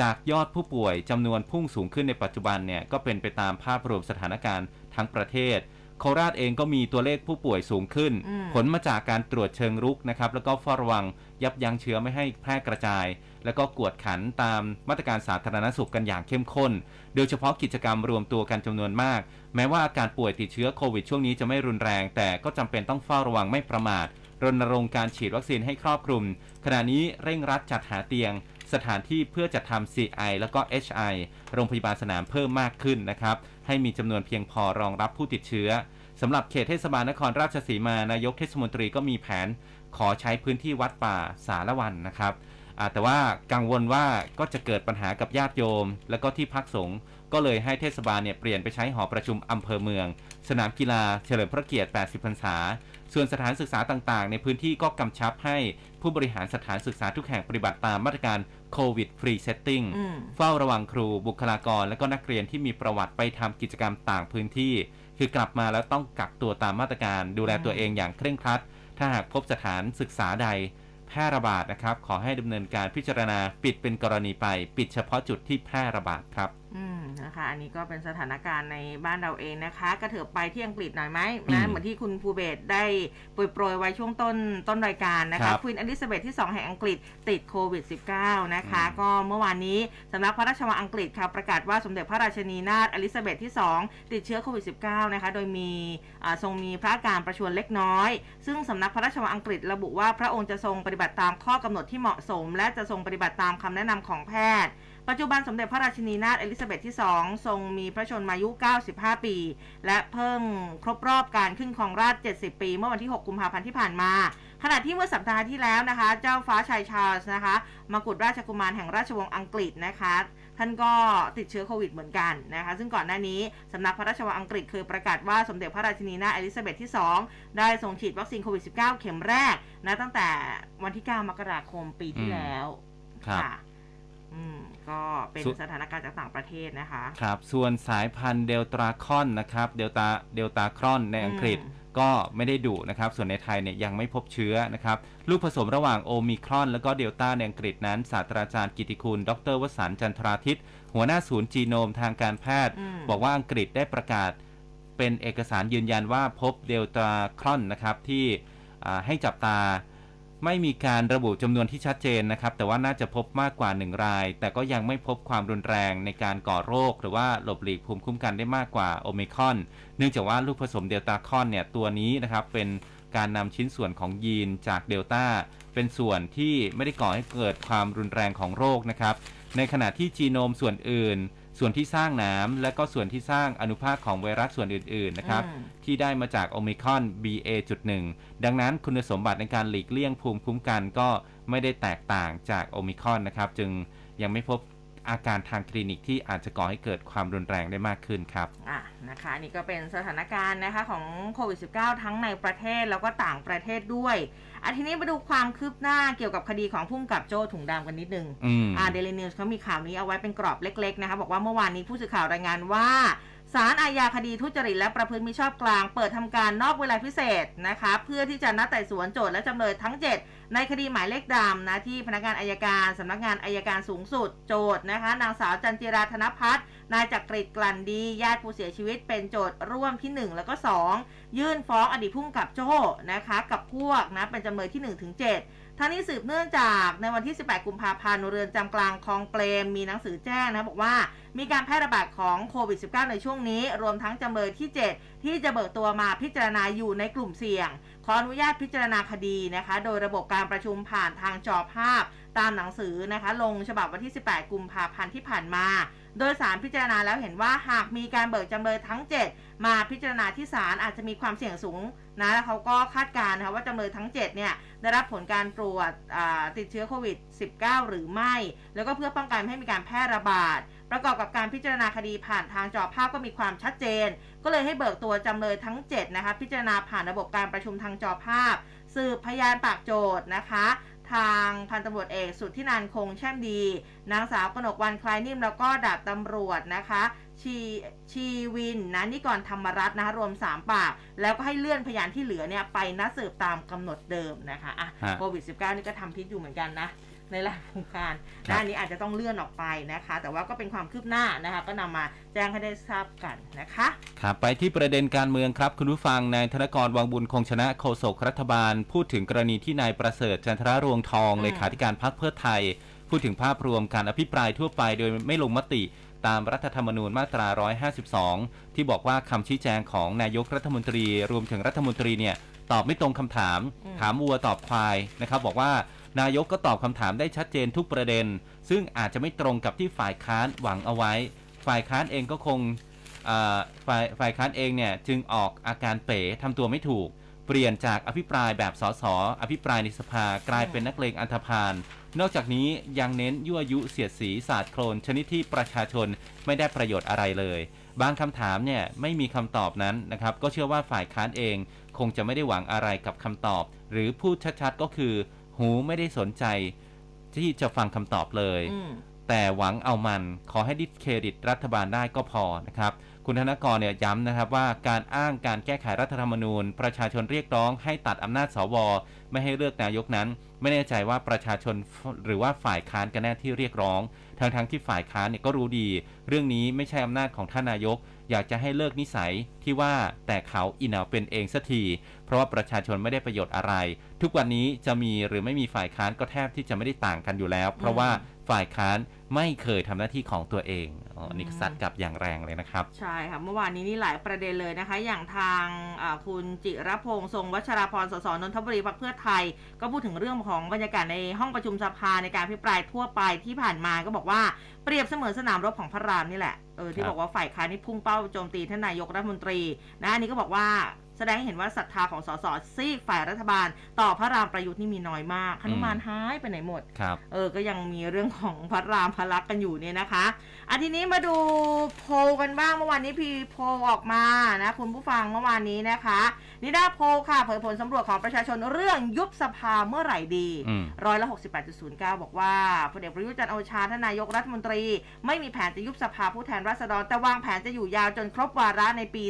จากยอดผู้ป่วยจำนวนพุ่งสูงขึ้นในปัจจุบันเนี่ย ก็เป็นไปตามภาพรวมสถานการณ์ทั้งประเทศ โคราชเองก็มีตัวเลขผู้ป่วยสูงขึ้น อืม ผลมาจากการตรวจเชิงรุกนะครับ แล้วก็เฝ้าระวังยับยั้งเชื้อไม่ให้แพร่กระจาย แล้วก็กวดขันตามมาตรการสาธารณสุขกันอย่างเข้มข้น โดยเฉพาะกิจกรรมรวมตัวกันจำนวนมาก แม้ว่าอาการป่วยติดเชื้อโควิดช่วงนี้จะไม่รุนแรง แต่ก็จำเป็นต้องเฝ้าระวังไม่ประมาท รณรงค์การฉีดวัคซีนให้ครอบคลุม ขณะนี้เร่งรัดจัดหาเตียง สถานที่เพื่อจัดทำ CI แล้วก็ HI โรงพยาบาลสนามเพิ่มมากขึ้นนะครับ ให้มีจำนวนเพียงพอรองรับผู้ติดเชื้อสำหรับเขตเทศบาลนครราชสีมานายกเทศมนตรีก็มีแผนขอใช้พื้นที่วัดป่าสารวันนะครับแต่ว่ากังวลว่าก็จะเกิดปัญหากับญาติโยม แล้วก็ที่พักสงฆ์ก็เลยให้เทศบาลเนี่ยเปลี่ยนไปใช้หอประชุมอำเภอเมือง สนามกีฬาเฉลิมพระเกียรติ 80 พรรษา ส่วนสถานศึกษาต่างๆ ในพื้นที่ก็กำชับให้ผู้บริหารสถานศึกษาทุกแห่งปฏิบัติตามมาตรการ COVID Free Setting อืมเฝ้าระวังครูบุคลากร และก็นักเรียนที่มีประวัติไปทำกิจกรรมต่างพื้นที่ คือกลับมาแล้วต้องกักตัวตามมาตรการ ดูแลตัวเองอย่างเคร่งครัด ถ้าหากพบสถานศึกษาใดแพร่ระบาดนะครับ ขอให้ดำเนินการพิจารณาปิดเป็นกรณีไป ปิดเฉพาะจุดที่แพร่ระบาดครับ อืมนะคะ อันนี้ก็เป็นสถานการณ์ในบ้านเราเองนะคะ กระเถิบไปที่อังกฤษหน่อยไหมอืมนะเหมือนที่คุณภูเบศได้โปรยโปรยๆไว้ช่วงต้นต้นรายการนะครัคะบควีนอลิซาเบธที่ 2 แห่งอังกฤษติดโควิด -19 นะคะอืมก็เมื่อวานนี้สำนักพระราชวังอังกฤษค่ะประกาศว่าสมเด็จพระราชินีนาถอลิซาเบธที่ 2 ติดเชื้อโควิด -19 นะคะ โดยมีอ่าทรงมีพระอาการประชวรเล็กน้อย ซึ่งสำนักพระราชวังอังกฤษระบุว่าพระองค์จะทรงปฏิบัติตามข้อกำหนดที่เหมาะสม และจะทรงปฏิบัติตามคำแนะนำของแพทย์ ปัจจุบันสมเด็จพระราชินีนาถเอลิซาเบธที่ 2 ทรงมีพระชนมายุ 95 ปี และเพิ่งครบรอบการขึ้นครองราชย์70 ปี เมื่อวันที่ 6 กุมภาพันธ์ที่ผ่านมาขณะที่เมื่อสัปดาห์ที่แล้วนะคะ เจ้าฟ้าชายชาร์ลส์นะคะมกุฎราชกุมารแห่งราชวงศ์อังกฤษนะคะท่านก็ติดเชื้อโควิดเหมือนกันนะคะ ซึ่งก่อนหน้านี้สำนักพระราชวังอังกฤษเคยประกาศว่าสมเด็จพระราชินีนาถเอลิซาเบธที่ 2 ได้ทรงฉีดวัคซีนโควิด -19 เข็มแรกนะตั้งแต่วันที่ 9 มกราคมปีที่แล้วครับค่ะ อืมก็เป็นส่วนสถานการณ์จากต่างประเทศนะคะ ครับ ส่วนสายพันธุ์เดลตราคอนนะครับเดลตาเดลตาครอนในอังกฤษอืมก็ไม่ได้ดุนะครับ ส่วนในไทยเนี่ยยังไม่พบเชื้อนะครับ ลูกผสมระหว่างโอมิครอนแล้วก็เดลต้าในอังกฤษนั้น ศาสตราจารย์กิติคุณ ดรวสันต์จันทราทิต หัวหน้าศูนย์จีโนมทางการแพทย์อืมบอกว่าอังกฤษได้ประกาศ เป็นเอกสารยืนยันว่าพบเดลตาครอนนะครับที่อ่าให้จับตา ไม่มีการระบุจำนวนที่ชัดเจนนะครับ แต่ว่าน่าจะพบมากกว่า 1 ราย แต่ก็ยังไม่พบความรุนแรงในการก่อโรค หรือว่าหลบหลีกภูมิคุ้มกันได้มากกว่าโอมิคอน เนื่องจากว่าลูกผสมเดลตาคอนเนี่ยตัวนี้นะครับเป็นการนำชิ้นส่วนของยีนจากเดลต้าเป็นส่วนที่ไม่ได้ก่อให้เกิดความรุนแรงของโรคนะครับ ในขณะที่จีโนมส่วนอื่น ส่วนที่สร้างหนามและก็ส่วนที่สร้างอนุภาคของไวรัสส่วนอื่นๆนะครับอืมที่ได้มาจากโอมิครอน BA.1 ดังนั้นคุณสมบัติในการหลีกเลี่ยงภูมิคุ้มกันก็ไม่ได้แตกต่างจากโอมิครอนนะครับ จึงยังไม่พบอาการทางคลินิกที่อาจจะก่อให้เกิดความรุนแรงได้มากขึ้นครับ อะนะคะอันนี่ก็เป็นสถานการณ์นะคะของโควิด -19 ทั้งในประเทศแล้วก็ต่างประเทศด้วย อันทีนี้มาดูความคืบหน้าเกี่ยวกับคดีของพุ่มกับโจ้ถุงดำกันนิดนึง อืม อ่าเดลินิวส์เขามีข่าวนี้เอาไว้เป็นกรอบเล็ก ๆ นะคะ บอกว่าเมื่อวานนี้ผู้สื่อข่าวรายงานว่า ศาลอาญาคดีทุจริตและประพฤติมิชอบกลาง เปิดทำการนอกเวลาพิเศษนะคะเพื่อที่จะนัดไต่สวนโจทย์และจำเลยทั้ง 7 ในคดีหมายเลขดำนะที่พนักงานอายการสำนักงานอายการสูงสุด โจทย์นะคะนางสาวจันจิราธนพัฒน์นายจักริดกลั่นดีญาติผู้เสียชีวิตเป็นโจทย์ร่วมที่ 1 แล้วก็ 2 ยื่นฟ้องอดีตผู้กำกับโจ้นะคะกับพวกนะเป็นจำเลยที่1ถึง7 ทั้งนี้สืบเนื่องจากในวันที่ 18 กุมภาพันธ์ เรือนจำกลางคลองเปรมมีหนังสือแจ้งนะบอกว่ามีการแพร่ระบาดของโควิด -19 ในช่วงนี้ รวมทั้งจำเลยที่ 7 ที่จะเบิกตัวมาพิจารณาอยู่ในกลุ่มเสี่ยง ขออนุญาตพิจารณาคดีนะคะ โดยระบบการประชุมผ่านทางจอภาพ ตามหนังสือนะคะ ลงฉบับวันที่ 18 กุมภาพันธ์ที่ผ่านมา โดยสารพิจารณาแล้วเห็นว่าหากมีการเบิกจำเลยทั้ง 7 มาพิจารณาที่ศาลอาจจะมีความเสี่ยงสูงนะแล้วเขาก็คาดการณ์นะคะว่าจำเลยทั้ง 7 เนี่ย ได้รับผลการตรวจติดเชื้อโควิด -19 หรือไม่ แล้วก็เพื่อป้องกันไม่ให้มีการแพร่ระบาด ประกอบกับการพิจารณาคดีผ่านทางจอภาพก็มีความชัดเจน ก็เลยให้เบิกตัวจำเลยทั้ง 7 นะคะ พิจารณาผ่านระบบการประชุมทางจอภาพ สืบพยานปากโจทย์นะคะ ทางพันตำรวจเอกสุทธินันท์คงแช่มดี นางสาวกนกวันคลายนิ่มแล้วก็ดาบตำรวจนะคะชีชีวินนะนิกรธรรมรัตน์นะคะรวม 3 ปาก แล้วก็ให้เลื่อนพยานที่เหลือเนี่ยไปนัดสืบตามกำหนดเดิมนะคะอะฮะโควิด -19 นี่ก็ทำพิษอยู่เหมือนกันนะ ในหลายวงการครับด้านนี้อาจจะต้องเลื่อนออกไปนะคะ แต่ว่าก็เป็นความคืบหน้านะคะ ก็นำมาแจ้งให้ได้ทราบกันนะคะครับไปที่ประเด็นการเมืองครับ คุณผู้ฟังนายธนกรวังบุญคงชนะโฆษกรัฐบาล พูดถึงกรณีที่นายประเสริฐจันทรารวงทองอืมเลขาธิการพรรคเพื่อไทย พูดถึงภาพรวมการอภิปรายทั่วไปโดยไม่ลงมติตามรัฐธรรมนูญมาตรา 152 ที่บอกว่าคำชี้แจงของนายกรัฐมนตรี รวมถึงรัฐมนตรีเนี่ยตอบไม่ตรงคำถามอืมถามวัวตอบควายนะครับ บอกว่า นายกก็ตอบคำถามได้ชัดเจนทุกประเด็น ซึ่งอาจจะไม่ตรงกับที่ฝ่ายค้านหวังเอาไว้ ฝ่ายค้านเองก็คงฝ่ายฝ่ายค้านเองเนี่ยจึงออกอาการเป๋ทำตัวไม่ถูก เปลี่ยนจากอภิปรายแบบสสอภิปรายในสภากลายเป็นนักเลงอันธพาลนอกจากนี้ยังเน้นยั่วยุเสียดสีศาสตร์โคลนชนิดที่ประชาชนไม่ได้ประโยชน์อะไรเลย บางคำถามเนี่ยไม่มีคำตอบนั้นนะครับ ก็เชื่อว่าฝ่ายค้านเองคงจะไม่ได้หวังอะไรกับคำตอบ หรือพูดชัดๆก็คือ หูไม่ได้สนใจ ที่จะฟังคำตอบเลยอืมแต่หวังเอามันขอให้ดิสเครดิตรัฐบาลได้ก็พอนะครับ คุณธนกรเนี่ยย้ำนะครับว่าการอ้างการแก้ไขรัฐธรรมนูญ ประชาชนเรียกร้องให้ตัดอำนาจสว ไม่ให้เลือกนายกนั้น ไม่แน่ใจว่าประชาชนหรือว่าฝ่ายค้านกันแน่ที่เรียกร้องทั้งทั้งๆที่ฝ่ายค้านเนี่ยก็รู้ดี เรื่องนี้ไม่ใช่อำนาจของท่านนายก อยากจะให้เลิกนิสัยที่ว่าแต่เขาอินเอาเป็นเองสักที เพราะว่าประชาชนไม่ได้ประโยชน์อะไร ทุกวันนี้จะมีหรือไม่มีฝ่ายค้านก็แทบที่จะไม่ได้ต่างกันอยู่แล้ว เพราะว่า ฝ่ายค้านไม่เคยทำหน้าที่ของตัวเองอ๋ออันนี้ซัดกลับอย่างแรงเลยนะครับ ใช่ค่ะ เมื่อวานนี้นี่หลายประเด็นเลยนะคะ อย่างทางอ่าคุณจิรพงษ์ทรงวัชราพรสสนนทบุรีพรรคเพื่อไทย ก็พูดถึงเรื่องของบรรยากาศในห้องประชุมสภาในการพิปรายทั่วไปที่ผ่านมาก็บอกว่าเปรียบเสมือนสนามรบของพระรามนี่แหละเออที่ครับบอกว่าฝ่ายค้านนี่พุ่งเป้าโจมตีท่านนายกรัฐมนตรีนะอันนี้ก็บอกว่า แสดงให้เห็นว่าศรัทธาของสสซีกฝ่ายรัฐบาล ต่อพระรามประยุทธ์นี่มีน้อยมากหนุมานหายไปไหนหมด ครับเออ ก็ยังมีเรื่องของพระรามพระลักษณ์กันอยู่เนี่ยนะคะอะทีนี้มาดูโพลกันบ้างเมื่อวานนี้พีโพลออกมานะคุณผู้ฟังเมื่อวานนี้นะคะนิดาโพลค่ะเผยผลสำรวจของประชาชนเรื่องยุบสภาเมื่อไหร่ดีอืมร้อยละ68.09บอกว่าพลเอกประยุทธ์จันทร์โอชาท่านนายกรัฐมนตรี ไม่มีแผนจะยุบสภาผู้แทนราษฎรแต่วางแผนจะอยู่ยาวจนครบวาระในปี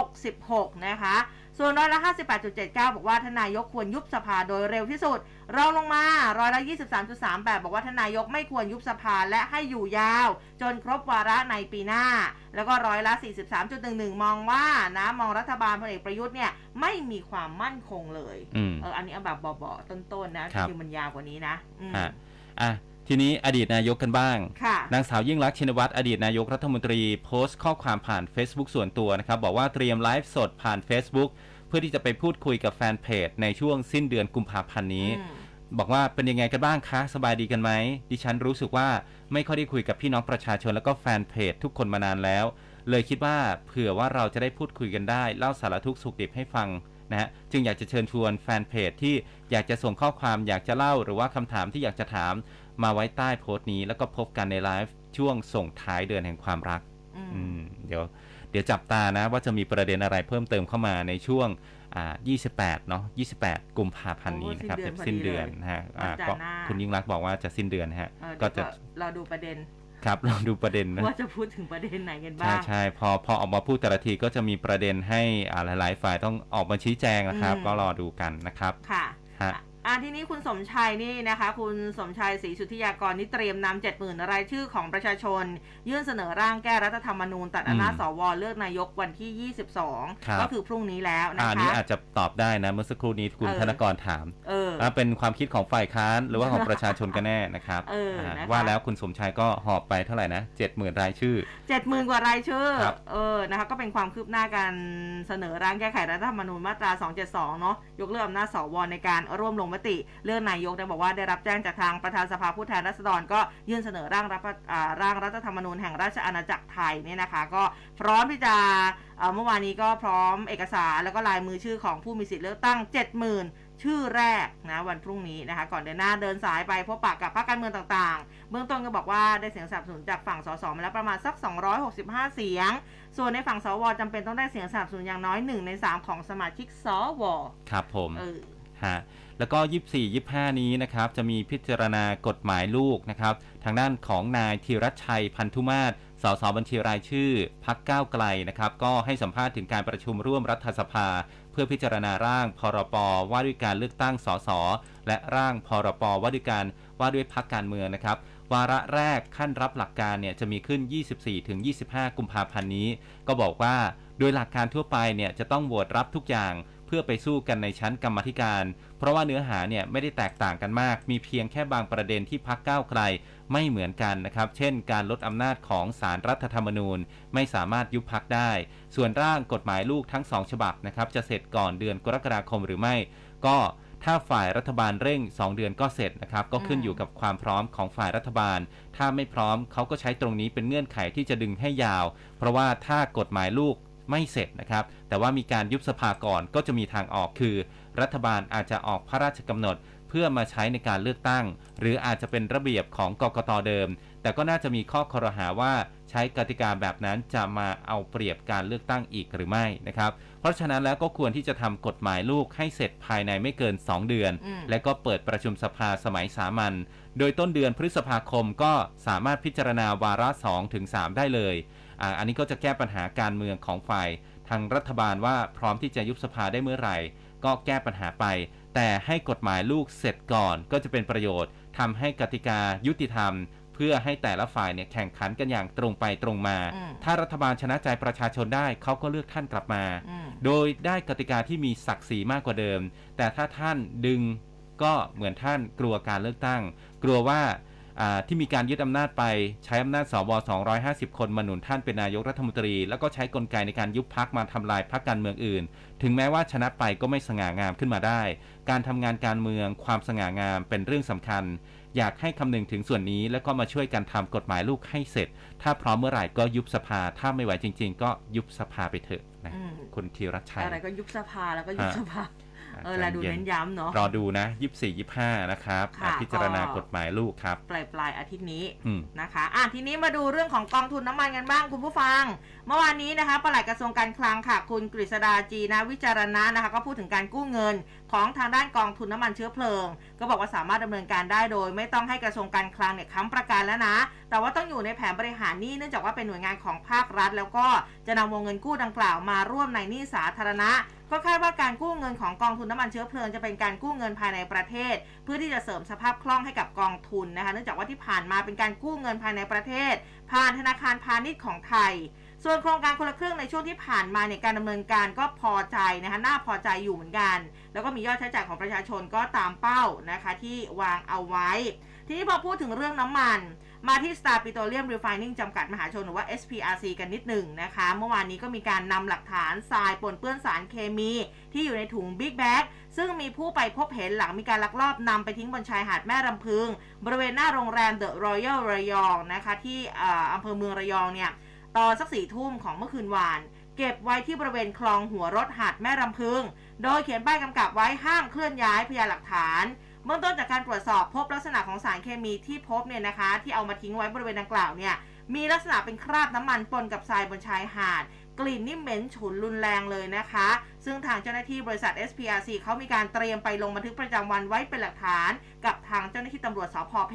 2566 นะคะ ส่วนร้อยละ 58.79 บอกว่าท่านนายกควรยุบสภาโดยเร็วที่สุด รองลงมาร้อยละ 23.38 บอกว่าท่านนายกไม่ควรยุบสภาและให้อยู่ยาว จนครบวาระในปีหน้า แล้วก็ร้อยละ 43.11 มองว่านะมองรัฐบาลพลเอกประยุทธ์เนี่ยไม่มีความมั่นคงเลยอืมเอออันนี้เอาแบบเบาๆต้นๆนะครับจริงๆมันยาวกว่านี้นะอืมฮะอะ ทีนี้อดีตนายกกันบ้างค่ะนางสาวยิ่งรักษณ์ชินวัตรอดีตนายกรัฐมนตรีโพสต์ข้อความผ่าน Facebook ส่วนตัวนะครับ บอกว่าเตรียมไลฟ์สดผ่าน Facebook เพื่อที่จะไปพูดคุยกับแฟนเพจในช่วงสิ้นเดือนกุมภาพันธ์นี้อืมบอกว่าเป็นยังไงกันบ้างคะ สบายดีกันไหม ดิฉันรู้สึกว่าไม่ค่อยได้คุยกับพี่น้องประชาชนแล้วก็แฟนเพจทุกคนมานานแล้ว เลยคิดว่าเผื่อว่าเราจะได้พูดคุยกันได้เล่าสารทุกข์สุขดิบให้ฟังนะฮะจึงอยากจะเชิญชวนแฟนเพจที่อยากจะส่งข้อความอยากจะเล่าหรือว่าคำถามที่อยากจะถาม มาไว้ใต้โพสต์นี้ แล้วก็พบกันในไลฟ์ช่วงส่งท้ายเดือนแห่งความรักอืมอืมเดี๋ยวเดี๋ยวจับตานะว่าจะมีประเด็นอะไรเพิ่มเติมเข้ามาในช่วงอ่า28 เนาะ 28 กุมภาพันธ์นี้นะครับโอ้เดี๋ยวสิ้สิ้นนเดืเดืออนนนะฮะวันจันทร์ก็หน้าคุณยิ่งรักษณ์บอกว่าจะสิ้นเดือนนะฮะเออก็เดี๋ยวจะเราดูประเด็นครับเราดูประเด็นนะว่าจะพูดถึงประเด็นไหนกันบ้าใช่งใช่พอพอออกมาพูดแต่ละทีก็จะมีประเด็นให้อ่าหลาย ๆ ฝ่ายต้องออกมาชี้แจงนะครับอืมก็รอดูกันนะครับ ค่ะฮะ อ่าทีนี้คุณสมชัยนี่นะคะ คุณสมชัยศรีสุทธิยากรนี่เตรียมนำเจ็ดหมื่นรายชื่อของประชาชน ยื่นเสนอร่างแก้รัฐธรรมนูญ ตัดอำนาจอืมสวเลือกนายกวันที่ครับ22 ก็คือพรุ่งนี้แล้วอะนะอันนี้คะอาจจะตอบได้นะ เมื่อสักครู่นี้คุณเออธนกรถามเออว่าเป็นความคิดของฝ่ายค้านหรือว่าของประชาชนกันแน่นะครับเอออ่านะคะว่าแล้วคุณสมชายก็หอบไปเท่าไหร่นะ70,000รายชื่อเจ็ดหมื่นกว่ารายชื่อครับเออนะคะก็เป็นความคืบหน้าการเสนอร่างแก้ไขรัฐธรรมนูญมาตรา 272 เนาะยกเลิกอำนาจสวในการร่วมลงมติเรื่องนายกได้บอกว่าได้รับแจ้งจากทางประธานสภาผู้แทนราษฎรก็ยื่นเสนอร่างรับอ่าร่างรัฐธรรมนูญแห่งราชอาณาจักรไทยเนี่ยนะคะ ก็พร้อมที่จะเอ่อเมื่อวานนี้ก็พร้อมเอกสารแล้วก็ลายมือชื่อของผู้มีสิทธิ์เลือกตั้ง 70,000ชื่อแรกนะวันพรุ่งนี้นะคะก่อนเดินหน้าเดินสายไปพบปะกับพรรคการเมืองต่างๆ เบื้องต้นก็บอกว่าได้เสียงสนับสนุนจากฝั่งสสมาแล้วประมาณสัก 265 เสียง ส่วนในฝั่งสวจำเป็นต้องได้เสียงสนับสนุนอย่างน้อย1ใน3 ของสมาชิกสวครับผมเออ ฮะแล้วก็ 24 25 นี้นะครับจะมีพิจารณากฎหมายลูกนะครับทางด้านของนายธีรชัยพันธุมาศสสบัญชีรายชื่อพักก้าวไกลนะครับก็ให้สัมภาษณ์ถึงการประชุมร่วมรัฐสภา เพื่อพิจารณาร่างพรบว่าด้วยการเลือกตั้งสสและร่างพรบว่าด้วยการว่าด้วยพักการเมืองนะครับวาระแรกขั้นรับหลักการเนี่ยจะมีขึ้น 24-25 กุมภาพันธ์นี้ ก็บอกว่าโดยหลักการทั่วไปเนี่ยจะต้องโหวตรับทุกอย่าง พื่อไปสู้กันในชั้นกรรมธิการ เพราะว่าเนื้อหาเนี่ยไม่ได้แตกต่างกันมาก มีเพียงแค่บางประเด็นที่พักก้าวไกลไม่เหมือนกันนะครับ เช่น การลดอำนาจของสารรัฐธรรมนูญ ไม่สามารถยุบพักได้ ส่วนร่างกฎหมายลูกทั้งสองฉบับนะครับจะเสร็จก่อนเดือนกรกฎาคมหรือไม่ ก็ถ้าฝ่ายรัฐบาลเร่ง 2 เดือนก็เสร็จนะครับก็ขึ้นอยู่กับความพร้อมของฝ่ายรัฐบาล ถ้าไม่พร้อมเขาก็ใช้ตรงนี้เป็นเงื่อนไขที่จะดึงให้ยาว เพราะว่าถ้ากฎหมายลูก ไม่เสร็จนะครับ แต่ว่ามีการยุบสภาก่อนก็จะมีทางออกคือ รัฐบาลอาจจะออกพระราชกำหนด เพื่อมาใช้ในการเลือกตั้ง หรืออาจจะเป็นระเบียบของกกตเดิม แต่ก็น่าจะมีข้อคอรหาว่าใช้กติกาแบบนั้นจะมาเอาเปรียบการเลือกตั้งอีกหรือไม่นะครับ เพราะฉะนั้นแล้วก็ควรที่จะทำกฎหมายลูกให้เสร็จภายในไม่เกิน 2 เดือนอืมและก็เปิดประชุมสภาสมัยสามัญโดยต้นเดือนพฤษภาคมก็สามารถพิจารณาวาระ2ถึง3ได้เลย อ่าอันนี้ก็จะแก้ปัญหาการเมืองของฝ่ายทางรัฐบาลว่าพร้อมที่จะยุบสภาได้เมื่อไหร่ ก็แก้ปัญหาไป แต่ให้กฎหมายลูกเสร็จก่อนก็จะเป็นประโยชน์ทำให้กติกายุติธรรม เพื่อให้แต่ละฝ่ายเนี่ยแข่งขันกันอย่างตรงไปตรงมาอืมถ้ารัฐบาลชนะใจประชาชนได้เขาก็เลือกท่านกลับมาอืมโดยได้กติกาที่มีศักดิ์ศรีมากกว่าเดิม แต่ถ้าท่านดึงก็เหมือนท่านกลัวการเลือกตั้ง กลัวว่าอ่า ที่มีการยึดอำนาจไปใช้อำนาจสว250 คนมาหนุนท่านเป็นนายกรัฐมนตรี แล้วก็ใช้กลไกในการยุบพักมาทำลายพักการเมืองอื่น ถึงแม้ว่าชนะไปก็ไม่สง่างามขึ้นมาได้ การทำงานการเมืองความสง่างามเป็นเรื่องสำคัญ อยากให้คำนึงถึงส่วนนี้แล้วก็มาช่วยกันทำกฎหมายลูกให้เสร็จ ถ้าพร้อมเมื่อไหร่ก็ยุบสภา ถ้าไม่ไหวจริง ๆ ก็ยุบสภาไปเถอะนะอืมคุณธีรชัยอะไรก็ยุบสภาแล้วก็ยุบฮะสภา เออเราดูเน้นย้ำเนาะรอดูนะยี่สี่ยี่ห้านะครับค่ะพิจารณาก็กฎหมายลูกครับ ปลายปลายๆอาทิตย์นี้อืมนะคะ อะทีนี้มาดูเรื่องของกองทุนน้ำมันกันบ้างคุณผู้ฟัง เมื่อวานนี้นะคะปลัดกระทรวงการคลังค่ะ คุณกฤษดาจีนะวิจารณะนะคะ ก็พูดถึงการกู้เงินของทางด้านกองทุนน้ำมันเชื้อเพลิง ก็บอกว่าสามารถดำเนินการได้โดย ไม่ต้องให้กระทรวงการคลังเนี่ยค้ำประกันแล้วนะ แต่ว่าต้องอยู่ในแผนบริหารหนี้เนื่องจากว่าเป็นหน่วยงานของภาครัฐ แล้วก็จะนำวงเงินกู้ดังกล่าวมาร่วมในหนี้สาธารณะ ก็คาดว่าการกู้เงินของกองทุนน้ำมันเชื้อเพลิงจะเป็นการกู้เงินภายในประเทศ เพื่อที่จะเสริมสภาพคล่องให้กับกองทุนนะคะเนื่องจากว่าที่ผ่านมาเป็นการกู้เงินภายในประเทศ ผ่านธนาคารพาณิชย์ของไทย ส่วนโครงการคนละครึ่งในช่วงที่ผ่านมาเนี่ยการดำเนินการก็พอใจนะคะน่าพอใจอยู่เหมือนกัน แล้วก็มียอดใช้จ่ายของประชาชนก็ตามเป้านะคะที่วางเอาไว้ ทีนี้พอพูดถึงเรื่องน้ำมัน มาที่ Star Petroleum Refining จำกัดมหาชนหรือว่า SPRC กันนิดหนึ่งนะคะ เมื่อวานนี้ก็มีการนำหลักฐานทรายปนเปื้อนสารเคมี ที่อยู่ในถุง Big Bag ซึ่งมีผู้ไปพบเห็นหลังมีการลักลอบนำไปทิ้งบนชายหาดแม่รำพึง บริเวณหน้าโรงแรม The Royal ระยองนะคะ ที่อำเภอเมืองระยองเนี่ยตอนสักสี่ทุ่มของเมื่อคืนวาน เก็บไว้ที่บริเวณคลองหัวรถหาดแม่รำพึง โดยเขียนป้ายกำกับไว้ห้ามเคลื่อนย้ายพยานหลักฐาน เบื้องต้นจากการตรวจสอบพบลักษณะของสารเคมีที่พบเนี่ยนะคะ ที่เอามาทิ้งไว้บริเวณดังกล่าวเนี่ย มีลักษณะเป็นคราบน้ำมันปนกับทรายบนชายหาด กลิ่นนี่เหม็นฉุนรุนแรงเลยนะคะ ซึ่งทางเจ้าหน้าที่บริษัท SPRC เขามีการเตรียมไปลงบันทึกประจำวันไว้เป็นหลักฐาน กับทางเจ้าหน้าที่ตำรวจสพเพ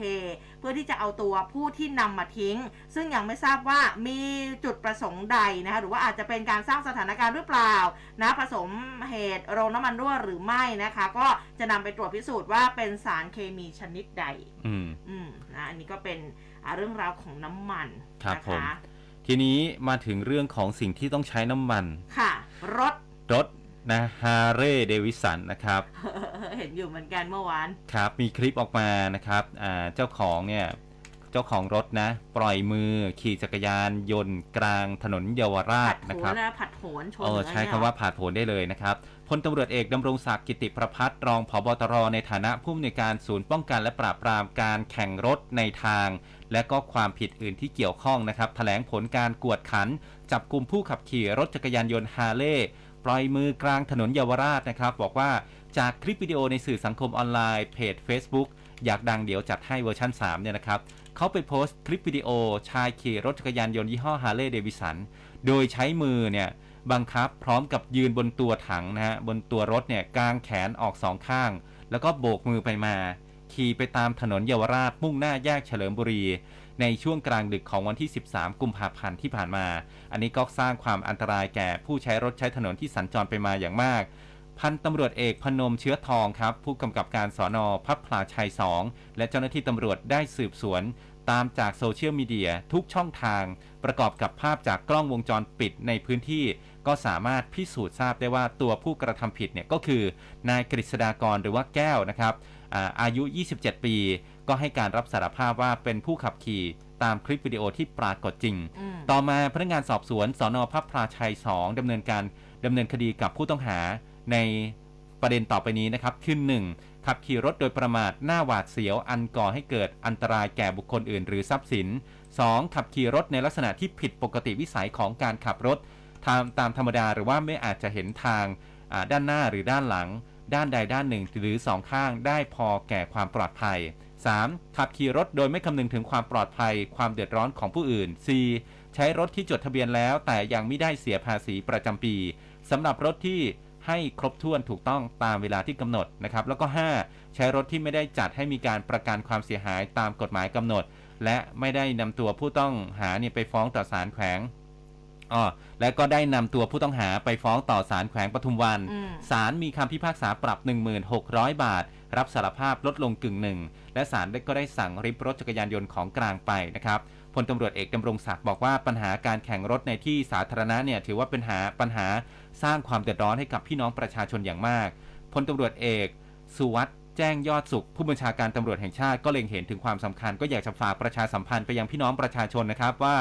เพื่อที่จะเอาตัวผู้ที่นำมาทิ้ง ซึ่งยังไม่ทราบว่ามีจุดประสงค์ใดนะคะหรือว่าอาจจะเป็นการสร้างสถานการณ์หรือเปล่านะผสมเหตุโรงน้ำมันรั่วหรือไม่นะคะ ก็จะนำไปตรวจพิสูจน์ว่าเป็นสารเคมีชนิดใด อืมอืมนะอันนี้ก็เป็นอ่า เรื่องราวของน้ำมันครับนะผมคะทีนี้มาถึงเรื่องของสิ่งที่ต้องใช้น้ำมัน ค่ะ รถ รถนะฮาร์เรย์เดวิสันนะครับ เห็นอยู่เหมือนกันเมื่อวาน ครับ มีคลิปออกมานะครับอ่าเจ้าของเนี่ย เจ้าของรถนะ ปล่อยมือขี่จักรยานยนต์กลางถนนเยาวราผัชดโผนะครับนะผัดโผนชนเอออะไรใช้เนี่ยคำว่าผ่าดโผนได้เลยนะครับ พลตำรวจเอกดำรงศักดิ์กิติประพัฒน์รองผบตรในฐานะผู้อำนวยการศูนย์ป้องกันและปราบปรามการแข่งรถในทาง และก็ความผิดอื่นที่เกี่ยวข้องนะครับแถลงผลการกวดขัน จับกลุ่มผู้ขับขี่รถจักรยานยนต์ฮาร์เลย์ปล่อยมือกลางถนนเยาวราชนะครับ บอกว่าจากคลิปวิดีโอในสื่อสังคมออนไลน์เพจ Facebook อยากดังเดี๋ยวจัดให้เวอร์ชัน3เนี่ยนะครับเขาไปโพสต์คลิปวิดีโอ ชายขี่รถจักรยานยนต์ยี่ห้อฮาร์เลย์เดวิสันโดยใช้มือเนี่ยบังคับพร้อมกับยืนบนตัวถังนะฮะบนตัวรถเนี่ยกางแขนออกสองข้าง แล้วก็โบกมือไปมา ขี่ไปตามถนนเยาวราชมุ่งหน้าแยกเฉลิมบุรี ในช่วงกลางดึกของวันที่ 13 กุมภาพันธ์ที่ผ่านมา อันนี้ก็สร้างความอันตรายแก่ผู้ใช้รถใช้ถนนที่สัญจรไปมาอย่างมาก พันตำรวจเอกพนมเชื้อทองครับ ผู้กำกับการสอนอพับพลาชัย 2 และเจ้าหน้าที่ตำรวจได้สืบสวนตามจากโซเชียลมีเดียทุกช่องทาง ประกอบกับภาพจากกล้องวงจรปิดในพื้นที่ ก็สามารถพิสูจน์ทราบได้ว่าตัวผู้กระทำผิดเนี่ยก็คือนายกฤษดากรหรือว่าแก้วนะครับ อาอายุ 27 ปี ก็ให้การรับสารภาพว่าเป็นผู้ขับขี่ตามคลิปวิดีโอที่ปรากฏจริงอืมต่อมาพนักงานสอบสวนสอนอพับพลาชัย 2ดำเนินการดำเนินคดีกับผู้ต้องหาในประเด็นต่อไปนี้นะครับคือหนึ่งขับขี่รถโดยประมาทหน้าหวาดเสียวอันก่อให้เกิดอันตรายแก่บุคคลอื่นหรือทรัพย์สิน 2. ขับขี่รถในลักษณะที่ผิดปกติวิสัยของการขับรถตามตามธรรมดาหรือว่าไม่อาจจะเห็นทางอ่าด้านหน้าหรือด้านหลัง ด้านใดด้านหนึ่งหรือสองข้างได้พอแก่ความปลอดภัย 3. ขับขี่รถโดยไม่คำนึงถึงความปลอดภัย ความเดือดร้อนของผู้อื่น 4. ใช้รถที่จดทะเบียนแล้ว แต่ยังไม่ได้เสียภาษีประจำปีสำหรับรถที่ให้ครบถ้วนถูกต้องตามเวลาที่กำหนดนะครับ แล้วก็ 5. ใช้รถที่ไม่ได้จัดให้มีการประกันความเสียหายตามกฎหมายกำหนด และไม่ได้นำตัวผู้ต้องหาเนี่ยไปฟ้องต่อศาลแขวง อ๋อและก็ได้นำตัวผู้ต้องหาไปฟ้องต่อศาลแขวงปทุมวันอืมศาลมีคำพิพากษาปรับ 1600 บาท รับสารภาพลดลงกึ่งหนึ่ง และศาลได้ก็ได้สั่งริบรถจักรยานยนต์ของกลางไปนะครับพลตำรวจเอกดำรงศักดิ์บอกว่าปัญหาการแข่งรถในที่สาธารณะเนี่ยถือว่าเป็นหาปัญหาสร้างความเดือดร้อนให้กับพี่น้องประชาชนอย่างมากพลตำรวจเอกสุวัสด์แจ้งยอดสุขผู้บัญชาการตำรวจแห่งชาติก็เล็งเห็นถึงความสำคัญก็อยากจะฝากประชาสัมพันธ์ไปยังพี่น้องประชาชนนะครับว่า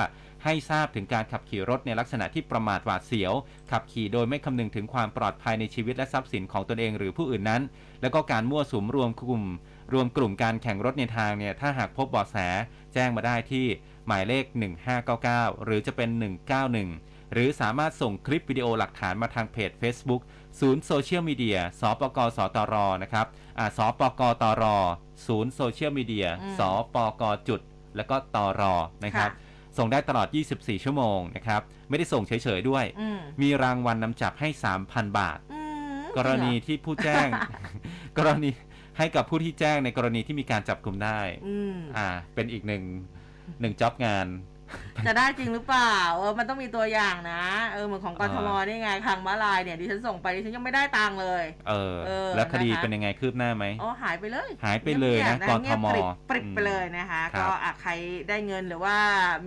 ให้ทราบถึงการขับขี่รถในลักษณะที่ประมาทหวาดเสียว ขับขี่โดยไม่คำนึงถึงความปลอดภัยในชีวิตและทรัพย์สินของตนเองหรือผู้อื่นนั้น แล้วก็การมั่วสุมรวมกลุ่ม รวมกลุ่มการแข่งรถในทางเนี่ยถ้าหากพบเบาะแส แจ้งมาได้ที่หมายเลข 1599 หรือจะเป็น 191 หรือสามารถส่งคลิปวิดีโอหลักฐานมาทางเพจ Facebook ศูนย์โซเชียลมีเดียสปกสตรนะครับอ่าสปกตรศูนย์โซเชียลมีเดียอืมสปกจุดแล้วก็ตรนะครับค่ะ ส่งได้ตลอด 24 ชั่วโมงนะครับ ไม่ได้ส่งเฉยๆด้วยอืมมีรางวัลนนำจับให้ 3,000 บาทอืมกรณีที่ผู้แจ้ง กรณีให้กับผู้ที่แจ้งในกรณีที่มีการจับกลุ่มได้อืมอ่า เป็นอีกหนึ่งหนึ่งจ็อบงาน จะได้จริงหรือเปล่า เออ มันต้องมีตัวอย่างนะ เออ เหมือนของกอ่าทมนี่ไงทางม้าลายเนี่ย ดิฉันส่งไปดิฉันยังไม่ได้ตังค์เลยเออเออ แล้วคดีนะคะเป็นยังไงคืบหน้าไหมอ๋อ หายไปเลย หายไปเลยนะงีบๆกทมเงียบปริบปริบอืมไปเลยนะคะครับก็อะใครได้เงินหรือว่า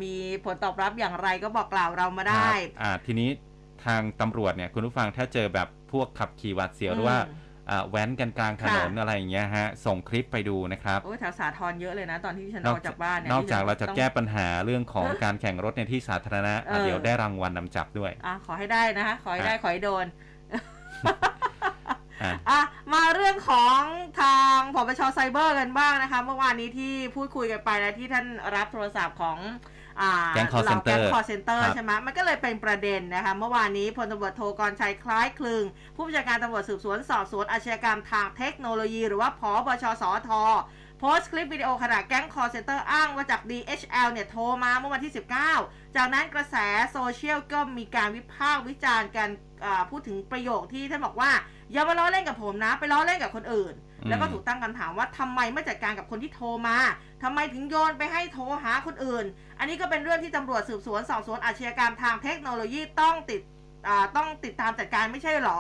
มีผลตอบรับอย่างไรก็บอกกล่าวเรามาคได้รับอ่า ทีนี้ทางตำรวจเนี่ยคุณผู้ฟังถ้าเจอแบบพวกขับขี่หวาดเสียวหรือว่าอืมอ่า แว้นกันกลางถนนค่ะอะไรอย่างเงี้ยฮะส่งคลิปไปดูนะครับโอ้ยแถวสาทรเยอะเลยนะ ตอนที่ดิฉันออกจากบ้านเนี่ยนอกจากดิฉัเราจะต้องแก้ปัญหาเรื่องของการแข่งรถในที่สาธารณะอะเออเดี๋ยวได้รางวัลนำจับด้วยอะขอให้ได้นะคะขอให้ได้ขอให้โดนอะอะมาเรื่องของทางผบชไซเบอร์กันบ้างนะคะ เมื่อวานนี้ที่พูดคุยกันไปนะที่ท่านรับโทรศัพท์ของอ่า แก๊ง call เหล่า center แก๊งคอเซนเตอร์ครับใช่ไหมมันก็เลยเป็นประเด็นนะคะ เมื่อวานนี้พลตำรวจโทกรชัยคล้ายคลึง ผู้บัญชาการตำรวจสืบสวนสอบสวนอาชญากรรมทางเทคโนโลยี หรือว่าผบช.สอท. โพสต์คลิปวิดีโอขณะแก๊งคอลเซ็นเตอร์อ้างว่าจาก DHL เนี่ยโทรมาเมื่อวันที่ 19 จากนั้นกระแสโซเชียลก็มีการวิพากษ์วิจารณ์กันอ่าพูดถึงประโยคที่ท่านบอกว่า อย่ามาล้อเล่นกับผมนะ ไปล้อเล่นกับคนอื่นอืมแล้วก็ถูกตั้งคำถามว่าทำไมไม่จัดการกับคนที่โทรมาทำไมถึงโยนไปให้โทรหาคนอื่น อันนี้ก็เป็นเรื่องที่ตำรวจสืบสวนสอบสวนอาชญากรรมทางเทคโนโลยีต้องติดอ่าต้องติดตามจัดการไม่ใช่หรอ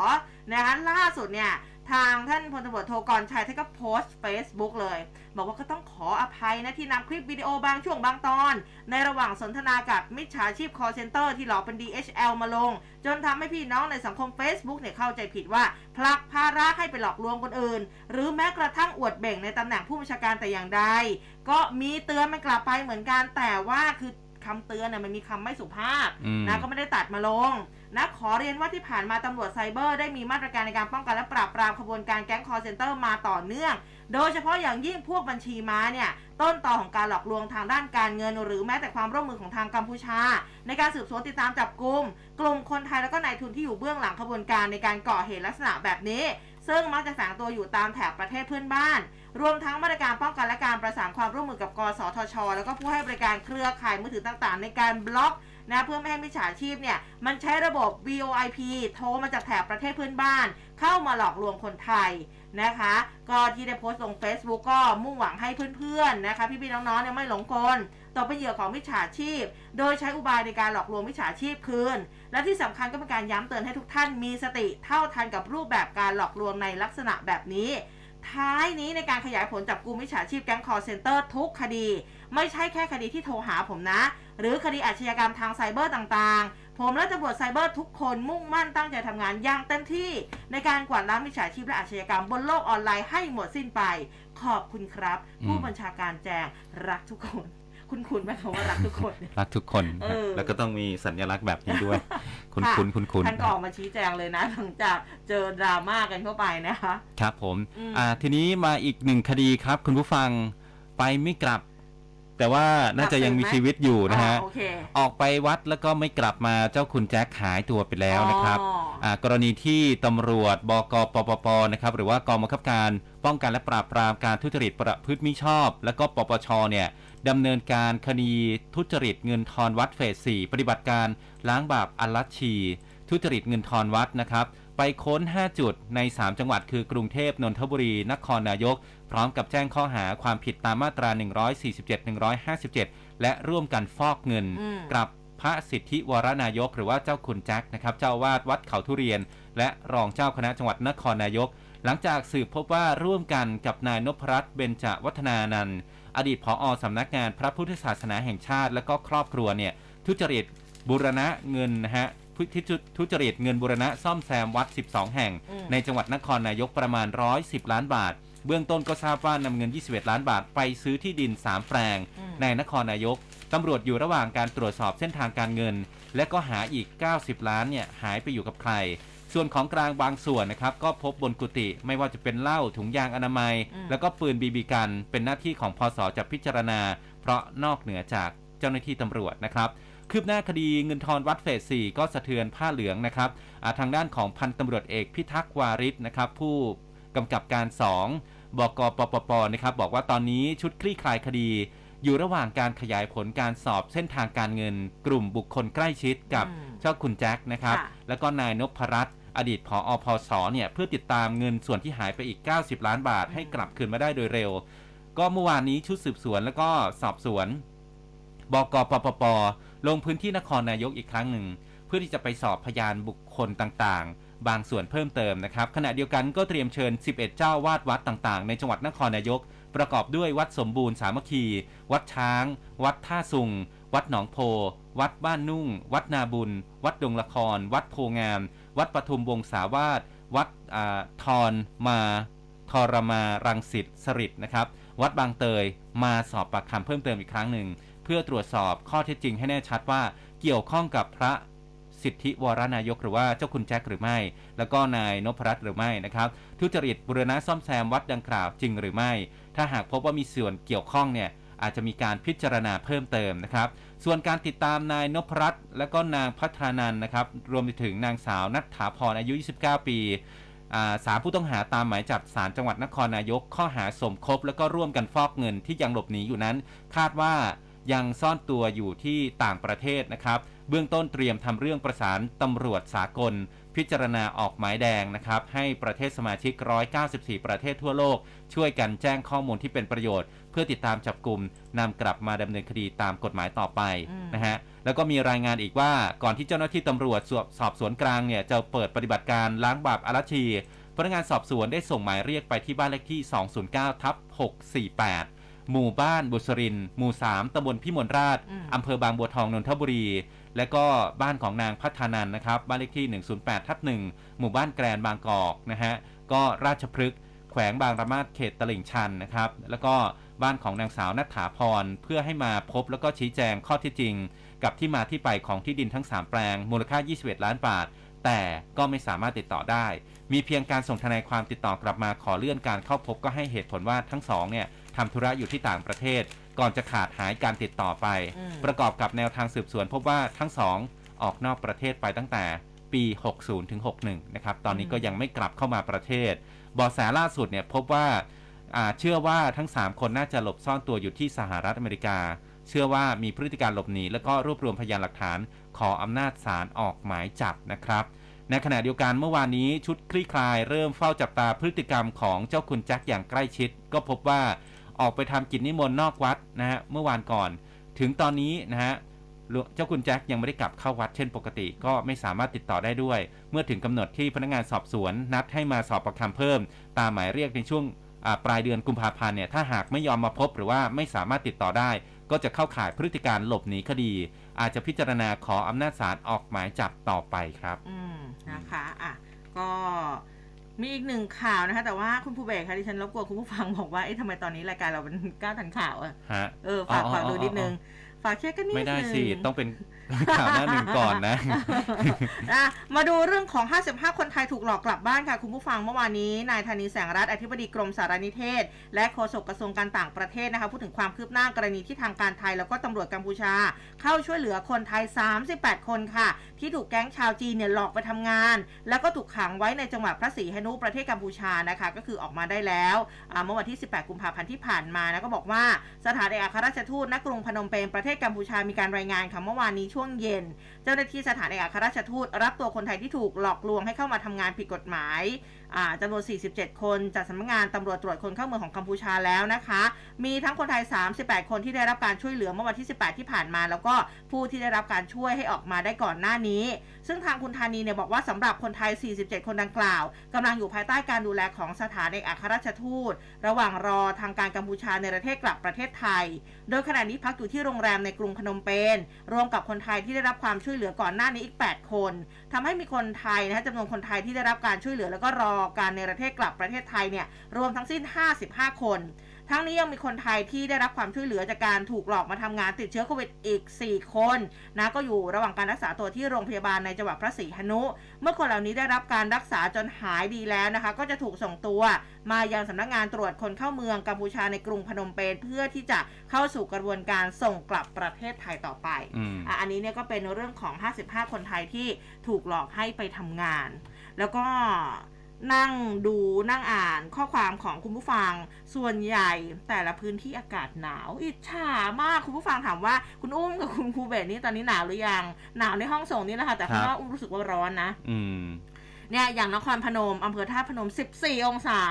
นะคะล่าสุดเนี่ย ทางท่านพลตำรวจโทกรชัยท่านก็โพสต์ Facebook เลย บอกว่าก็ต้องขออภัยนะที่นำคลิปวิดีโอบางช่วงบางตอน ในระหว่างสนทนากับมิจฉาชีพ call center ที่หลอกเป็น DHL มาลง จนทำให้พี่น้องในสังคม Facebook เนี่ยเข้าใจผิดว่าผลักภาระให้ไปหลอกลวงคนอื่น หรือแม้กระทั่งอวดเบ่งในตำแหน่งผู้บัญชาการแต่อย่างใดก็มีเตือนมันกลับไปเหมือนกันแต่ว่าคือ คำเตือนเนี่ยมันมีคำไม่สุภาพอืมนะก็ไม่ได้ตัดมาลงนะขอเรียนว่าที่ผ่านมาตำรวจไซเบอร์ได้มีมาตรการในการป้องกันและปราบปรามขบวนการแก๊งคอลเซ็นเตอร์มาต่อเนื่อง โดยเฉพาะอย่างยิ่งพวกบัญชีม้าเนี่ย ต้นตอของการหลอกลวงทางด้านการเงิน หรือแม้แต่ความร่วมมือของทางกัมพูชา ในการสืบสวนติดตามจับกลุ่ม กลุ่มคนไทยแล้วก็นายทุนที่อยู่เบื้องหลังขบวนการในการก่อเหตุลักษณะแบบนี้ ซึ่งมักจะแฝงตัวอยู่ตามแถบประเทศเพื่อนบ้าน รวมทั้งมาตรการป้องกันและการประสานความร่วมมือกับกสทช แล้วก็ผู้ให้บริการเครือข่ายมือถือต่างๆ ในการบล็อกนะเพื่อไม่ให้มิจฉาชีพเนี่ยมันใช้ระบบ VoIP โทรมาจากแถบประเทศเพื่อนบ้าน เข้ามาหลอกลวงคนไทยนะคะ ก็ที่ได้โพสต์ลง Facebook ก็มุ่งหวังให้เพื่อนๆนะคะ พี่ๆน้องๆเนี่ยไม่หลงกลตกเป็นเหยื่อของมิจฉาชีพ โดยใช้อุบายในการหลอกลวงมิจฉาชีพคืน และที่สำคัญก็เป็นการย้ำเตือนให้ทุกท่านมีสติเท่าทันกับรูปแบบการหลอกลวงในลักษณะแบบนี้ ท้ายนี้ในการขยายผลจับกลุ่มมิจฉาชีพแก๊งคอร์เซนเตอร์ทุกคดี ไม่ใช่แค่คดีที่โทรหาผมนะ หรือคดีอาชญากรรมทางไซเบอร์ต่างๆ ผมและตำรวจไซเบอร์ทุกคนมุ่งมั่นตั้งใจทำงานอย่างเต็มที่ ในการกวาดล้างมิจฉาชีพและอาชญากรรมบนโลกออนไลน์ให้หมดสิ้นไป ขอบคุณครับ ผู้บัญชาการแจงรักทุกคน คุณคุณไหมคำว่ารักทุกคนเนี่ยรักทุกคนนะเออแล้วก็ต้องมีสัญลักษณ์แบบนี้ด้วย คุณค่ะคุณคุณคุณท่านก็ออกมาชี้แจงเลยนะหลังจากเจอดราม่ากันเข้าไปนะคะ ครับผมอืมอ่าทีนี้มาอีกหนึ่งคดีครับ คุณผู้ฟังไปไม่กลับ แต่ว่าน่าจะยังมีชีวิตอยู่นะฮะอ๋อโอเคออกไปวัดแล้วก็ไม่กลับมาเจ้าคุณแจ็คหายตัวไปแล้วนะครับอ๋ออ่ากรณีที่ตำรวจบกปปปนะครับหรือว่ากองบังคับการป้องกันและปราบปรามการทุจริตประพฤติมิชอบ และก็ปปชเนี่ย ดำเนินการคดีทุจริตเงินทอนวัดเฟส4ปฏิบัติการล้างบาปอัลลัชชี ทุจริตเงินทอนวัดนะครับ ไปค้น 5 จุดใน 3 จังหวัดคือกรุงเทพนนทบุรี นครนายก พร้อมกับแจ้งข้อหาความผิดตามมาตรา 147 157 และร่วมกันฟอกเงินอืมกับพระสิทธิวรนายก หรือว่าเจ้าคุณแจ็คนะครับ เจ้าอาวาดวัดเขาทุเรียน และรองเจ้าคณะจังหวัดนครนายก หลังจากสืบพบว่าร่วมกันกับนายนพรัตน์เบญจวัฒนานันท์ อดีตผอสำนักงานพระพุทธศาสนาแห่งชาติ และก็ครอบครัวเนี่ยทุจริตบูรณะเงินนะฮะทุทุทุจริตเงินบูรณะซ่อมแซมวัด 12 แห่งอืมในจังหวัดนครนายกประมาณ 110 ล้านบาท เบื้องต้นก็ทราบว่านำเงิน 21 ล้านบาทไปซื้อที่ดิน 3 แปลงอืมในนครนายกตำรวจอยู่ระหว่างการตรวจสอบเส้นทางการเงิน และก็หาอีก 90 ล้านเนี่ยหายไปอยู่กับใคร ส่วนของกลางบางส่วนนะครับก็พบบนกุฏิไม่ว่าจะเป็นเหล้าถุงยางอนามัยอืมแล้วก็ปืนบีบีกัน เป็นหน้าที่ของพศจะพิจารณา เพราะนอกเหนือจากเจ้าหน้าที่ตำรวจนะครับคืบหน้าคดีเงินทอนวัดเฟส4ก็สะเทือนผ้าเหลืองนะครับอ่าทางด้านของพันตำรวจเอกพิทักษ์วาริศนะครับผู้กำกับการ 2 บกปปปนะครับบอกว่าตอนนี้ชุดคลี่คลายคดี อยู่ระหว่างการขยายผลการสอบเส้นทางการเงิน กลุ่มบุคคลใกล้ชิดกับอืมเจ้าคุณแจ็คนะครับค่ะแล้วก็นายนพรัตน์ อดีตผออพศเนี่ยเพื่อติดตามเงินส่วนที่หายไปอีก 90 ล้านบาทให้กลับคืนมาได้โดยเร็ว ก็เมื่อวานนี้ชุดสืบสวนแล้วก็สอบสวนบกปปปลงพื้นที่นครนายกอีกครั้งหนึ่ง เพื่อที่จะไปสอบพยานบุคคลต่างๆ บางส่วนเพิ่มเติมนะครับ ขณะเดียวกันก็เตรียมเชิญ 11 เจ้าวาดวัดต่างๆ ในจังหวัดนครนายก ประกอบด้วยวัดสมบูรณ์สามัคคี วัดช้าง วัดท่าสุง วัดหนองโพ วัดบ้านนุ่ง วัดนาบุญ วัดดงละคร วัดโพงาม วัดปทุมวงศาวาสวัดอาทรมาทรมารังสิตสริตนะครับ วัดบางเตยมาสอบปากคำเพิ่มเติมอีกครั้งหนึ่ง เพื่อตรวจสอบข้อเท็จจริงให้แน่ชัดว่าเกี่ยวข้องกับพระสิทธิวรนายกหรือว่าเจ้าคุณแจ็คหรือไม่ แล้วก็นายนพรัตน์หรือไม่นะครับ ทุจริตบุรณะซ่อมแซมวัดดังกล่าวจริงหรือไม่ ถ้าหากพบว่ามีส่วนเกี่ยวข้องเนี่ยอาจจะมีการพิจารณาเพิ่มเติมนะครับ ส่วนการติดตามนายนพรัตน์และก็นางพัฒนันนะครับ รวมไปถึงนางสาวนัทถาพรอายุ 29 ปีสามผู้ต้องหาตามหมายจับสารจังหวัดนครนายก ข้อหาสมคบ และก็ร่วมกันฟอกเงินที่ยังหลบหนีอยู่นั้น คาดว่ายังซ่อนตัวอยู่ที่ต่างประเทศนะครับ เบื้องต้นเตรียมทำเรื่องประสานตำรวจสากล พิจารณาออกหมายแดงนะครับให้ประเทศสมาชิก 194 ประเทศทั่วโลก ช่วยกันแจ้งข้อมูลที่เป็นประโยชน์ เพื่อติดตามจับกลุ่มนำกลับมาดำเนินคดีตามกฎหมายต่อไปอืมนะฮะแล้วก็มีรายงานอีกว่าก่อนที่เจ้าหน้าที่ตำรวจสอบสอบสวนกลางเนี่ยจะเปิดปฏิบัติการล้างบาปอารัชชีพนักงานสอบสวนได้ส่งหมายเรียกไปที่บ้านเลขที่ 209ทับ648 หมู่บ้านบุษรินทร์หมู่ 3ตำบลพิมลราชอืมอำเภอบางบัวทอง นนทบุรี และก็บ้านของนางพัฒนันนะครับบ้านเลขที่ 108ทับ1หมู่บ้านแกรนบางกอกนะฮะก็ราชพฤกษ์แขวงบางระมาศเขตตลิ่งชันนะครับแล้วก็บ้านของนางสาวนัฐาพร เพื่อให้มาพบแล้วก็ชี้แจงข้อที่จริง กับที่มาที่ไปของที่ดินทั้ง 3 แปลง มูลค่า 21 ล้านบาท แต่ก็ไม่สามารถติดต่อได้ มีเพียงการส่งทนายความติดต่อกลับมาขอเลื่อนการเข้าพบก็ให้เหตุผลว่าทั้งสองเนี่ยทำธุระอยู่ที่ต่างประเทศก่อนจะขาดหายการติดต่อไปอืมประกอบกับแนวทางสืบสวนพบว่าทั้งสองออกนอกประเทศไปตั้งแต่ปี 60 ถึง 61 นะครับ ตอนนี้ก็ยังไม่กลับเข้ามาประเทศเบาะแสล่าสุดเนี่ยพบว่าอ่าเชื่อว่าทั้ง 3 คนน่าจะหลบซ่อนตัวอยู่ที่สหรัฐอเมริกา เชื่อว่ามีพฤติการหลบหนี แล้วก็รวบรวมพยานหลักฐาน ขออำนาจศาลออกหมายจับนะครับ ในขณะเดียวกันเมื่อวานนี้ชุดคลี่คลายเริ่มเฝ้าจับตาพฤติกรรมของเจ้าคุณแจ็คอย่างใกล้ชิด ก็พบว่า ออกไปทำกิจนิมนต์นอกวัดนะฮะเมื่อวานก่อน ถึงตอนนี้นะฮะเจ้าคุณแจ็คยังไม่ได้กลับเข้าวัดเช่นปกติ ก็ไม่สามารถติดต่อได้ด้วย เมื่อถึงกำหนดที่พนักงานสอบสวน นัดให้มาสอบประคำเพิ่ม ตามหมายเรียกในช่วงปลายเดือนกุมภาพันธ์เนี่ยถ้าหากไม่ยอมมาพบหรือว่าไม่สามารถติดต่อได้ ก็จะเข้าข่ายพฤติการหลบหนีคดี อาจจะพิจารณาขออำนาจศาลออกหมายจับต่อไปครับ อืมนะคะอะก็ มีอีกหนึ่งข่าวนะคะ แต่ว่าคุณผู้เบกค่ะที่ฉันรบกวนคุณผู้ฟังบอกว่าเอ๊ะทำไมตอนนี้รายการเราเป็นก้าวทันข่าวอะฮะเออฝากอ๋อฝากดูอ๋อนิดนึงอ๋ฝากเช็คกันนิดไม่ได้นึงสิ ต้องเป็น ข่าวหน้าหนึ่งก่อนนะอะมาดูเรื่องของ 55 คนไทยถูกหลอกกลับบ้านค่ะ คุณผู้ฟังเมื่อวานนี้นายธนีแสงรัฐอธิบดีกรมสารนิเทศ และโฆษกกระทรวงการต่างประเทศนะคะพูดถึงความคืบหน้ากรณีที่ทางการไทย แล้วก็ตำรวจกัมพูชา เข้าช่วยเหลือคนไทย 38 คนค่ะ ที่ถูกแก๊งชาวจีนเนี่ยหลอกไปทำงาน แล้วก็ถูกขังไว้ในจังหวัดพระศรีหนุประเทศกัมพูชานะคะ ก็คือออกมาได้แล้วอ่าเมื่อวันที่ 18 กุมภาพันธ์ที่ผ่านมานะก็บอกว่าสถานเอกอัครราชทูตณกรุงพนมเปญประเทศกัมพูชามีการรายงานค่ะเมื่อวานนี้ช่วงเย็น เจ้าหน้าที่สถานเอกอัครราชทูตรับตัวคนไทยที่ถูกหลอกลวงให้เข้ามาทำงานผิดกฎหมายจำนวน 47 คนจากสำนักงานตำรวจตรวจคนเข้าเมืองของกัมพูชาแล้วนะคะ มีทั้งคนไทย 38 คนที่ได้รับการช่วยเหลือเมื่อวันที่ 18 ที่ผ่านมา แล้วก็ผู้ที่ได้รับการช่วยให้ออกมาได้ก่อนหน้านี้ ซึ่งทางคุณธานีเนี่ยบอกว่าสำหรับคนไทย 47 คนดังกล่าวกำลังอยู่ภายใต้การดูแลของสถานเอกอัครราชทูต ระหว่างรอทางการกัมพูชาในประเทศกลับประเทศไทย โดยขณะนี้พักอยู่ที่โรงแรมในกรุงพนมเปญรวมกับคนไทยที่ได้รับความช่วยเหลือก่อนหน้านี้อีก 8 คนทำให้มีคนไทยนะฮะจำนวนคนไทยที่ได้รับการช่วยเหลือ แล้วก็รอการในประเทศกลับประเทศไทยเนี่ยรวมทั้งสิ้น 55 คน ทั้งนี้ยังมีคนไทยที่ได้รับความช่วยเหลือจากการถูกหลอกมาทำงานติดเชื้อโควิดอีก 4 คนนะก็อยู่ระหว่างการรักษาตัวที่โรงพยาบาลในจังหวัดพระศรีหนุ เมื่อคนเหล่านี้ได้รับการรักษาจนหายดีแล้วนะคะ ก็จะถูกส่งตัว มายังสำนักงานตรวจคนเข้าเมืองกัมพูชาในกรุงพนมเปญเพื่อที่จะเข้าสู่กระบวนการส่งกลับประเทศไทยต่อไปอืมอะอันนี้เนี่ยก็เป็นเรื่องของ 55 คนไทยที่ถูกหลอกให้ไปทำงาน แล้วก็ นั่งดูนั่งอ่านข้อความของคุณผู้ฟังส่วนใหญ่แต่ละพื้นที่อากาศหนาว อิจฉามากคุณผู้ฟังถามว่าคุณอุ้มกับคุณครูเบสนี่ตอนนี้หนาวหรือยังหนาวในห้องส่งนี่แหละค่ะแต่ข้างนอกอุ้มรู้สึกว่าร้อนนะ อืมเนี่ยอย่างนครพนมอำเภอท่าตุพนม 14 องศา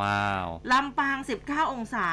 ว้าวลำปาง 19 องศา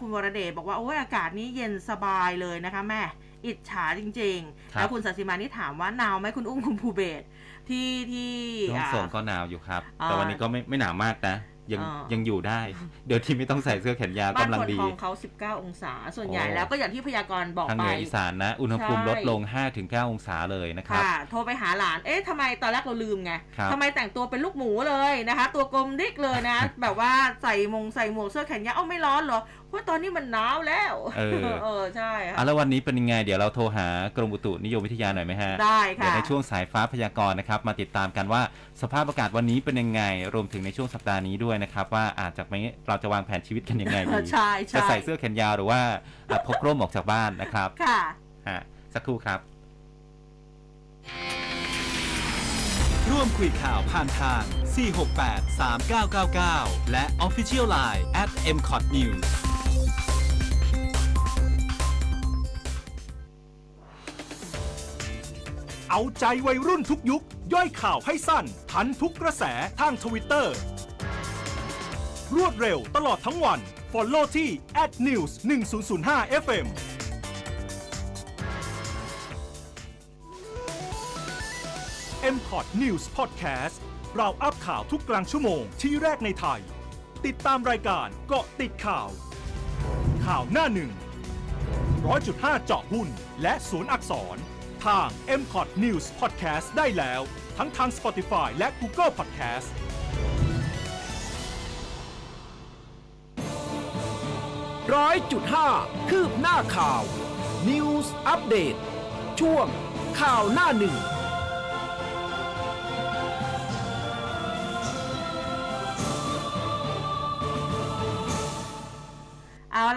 คุณวรเดชบอกว่า โอ้ยอากาศนี้เย็นสบายเลยนะคะแม่ อิจฉาจริงครับๆแล้วคุณสัสิมานี่ถามว่าหนาวไหมคุณอุ้มคุณภูเบศ ที่ที่ช่วงอ่าส่งก็หนาวอยู่ครับ อ่าแต่วันนี้ก็ไม่ไม่หนาวมากนะ ยังอ่ายั ยังอยู่ได้เดี๋ยวที่ไม่ต้องใส่เสื้อแขนยาวบ้านกำลังคนดีทองเขา 19 องศา ส่วนใหญ่โอ้ แล้วก็อย่างที่พยากรณ์บอกทางไป เหนืออีสานนะ อุณหภูมิใช่ ลดลง 5-9 องศาเลยนะครับ ค่ะ โทรไปหาหลาน เอ๊ะทำไมตอนแรกเราลืมไงครับ ทำไมแต่งตัวเป็นลูกหมูเลยนะคะ ตัวกลมดิกเลยนะ แบบว่าใส่มงใส่หมวกเสื้อแขนยาวเอ้าไม่ร้อนเหรอ เพราะตอนนี้มันหนาวแล้วเออเออใช่ค่ะอะแล้ววันนี้เป็นยังไง เดี๋ยวเราโทรหากรมอุตุนิยมวิทยาหน่อยไหมฮะได้เดี๋ยวค่ะในช่วงสายฟ้าพยากรณ์นะครับ มาติดตามกันว่าสภาพอากาศวันนี้เป็นยังไง รวมถึงในช่วงสัปดาห์นี้ด้วยนะครับ ว่าอาจจะไม่เราจะวางแผนชีวิตกันยังไงดีใช่ใช่จะใส่เสื้อแขนยาวหรือว่าอะพกร่มออกจากบ้านนะครับค่ะฮะสักครู่ครับ ร่วมคุยข่าวผ่านทาง 468 3999 และ Official Line at mcot news เอาใจวัยรุ่นทุกยุค ย่อยข่าวให้สั้น ทันทุกกระแสทางทวิตเตอร์ รวดเร็วตลอดทั้งวัน Follow ที่ @news 1005 FM m p o t News Podcast เราอัพข่าวทุกกลางชั่วโมงที่แรกในไทย ติดตามรายการเกาะติดข่าว ข่าวหน้าหนึ่งร้อยจุดห้าเจาะหุ้นและศูนย์อักษร ทาง m c o t News Podcast ได้แล้ว ทั้งทาง Spotify และ Google Podcast ร้อยจุดห้าคืบหน้าข่าว News Update ช่วงข่าวหน้าหนึ่ง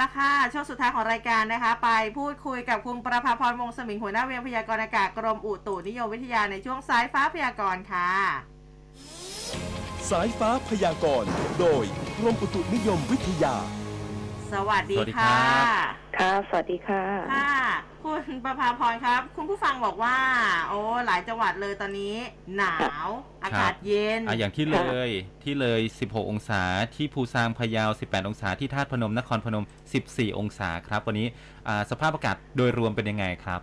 ละค่ะ ช่วงสุดท้ายของรายการนะคะ ไปพูดคุยกับคุณประภาพรวงศ์สมิงหัวหน้าเวียนพยากรณ์อากาศกรมอุตุนิยมวิทยาในช่วงสายฟ้าพยากรณ์ค่ะ สายฟ้าพยากรณ์ โดยกรมอุตุนิยมวิทยา สวัสดีสวัสดีคค่ะรับ ค่ะ สวัสดีค่ะ ค่ะคุณประภาพรครับ คุณผู้ฟังบอกว่า โอ้หลายจังหวัดเลยตอนนี้ หนาว อากาศเย็นอะอย่างที่เลยที่เลย 16 องศาที่ภูซางพะเยา 18 องศาที่ธาตุพนมนครพนม 14 องศาครับ วันนี้อ่าสภาพอากาศโดยรวมเป็นยังไงครับ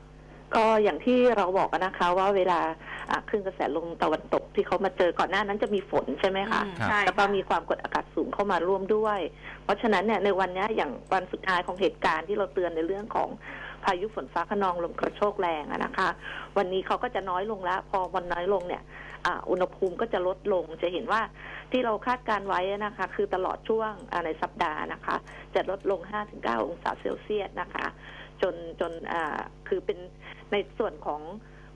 ก็อย่างที่เราบอกกันนะคะว่าเวลาอ่าคลื่นกระแสลมตะวันตกที่เขามาเจอก่อนหน้านั้นจะมีฝนใช่ไหมคะอืมครับใช่แล้วก็ค่ะมีความกดอากาศสูงเข้ามาร่วมด้วย เพราะฉะนั้นเนี่ยในวันเนี้ยอย่างวันสุดท้ายของเหตุการณ์ที่เราเตือนในเรื่องของพายุฝนฟ้าขนองลมกระโชกแรงอะนะคะ วันนี้เขาก็จะน้อยลงแล้ว พอวันน้อยลงเนี่ยอาอุณหภูมิก็จะลดลงจะเห็นว่าที่เราคาดการไว้นะคะ คือตลอดช่วงอ่าในสัปดาห์นะคะ จะลดลง 5-9 องศาเซลเซียสนะคะ จนจนอ่าคือเป็นในส่วนของ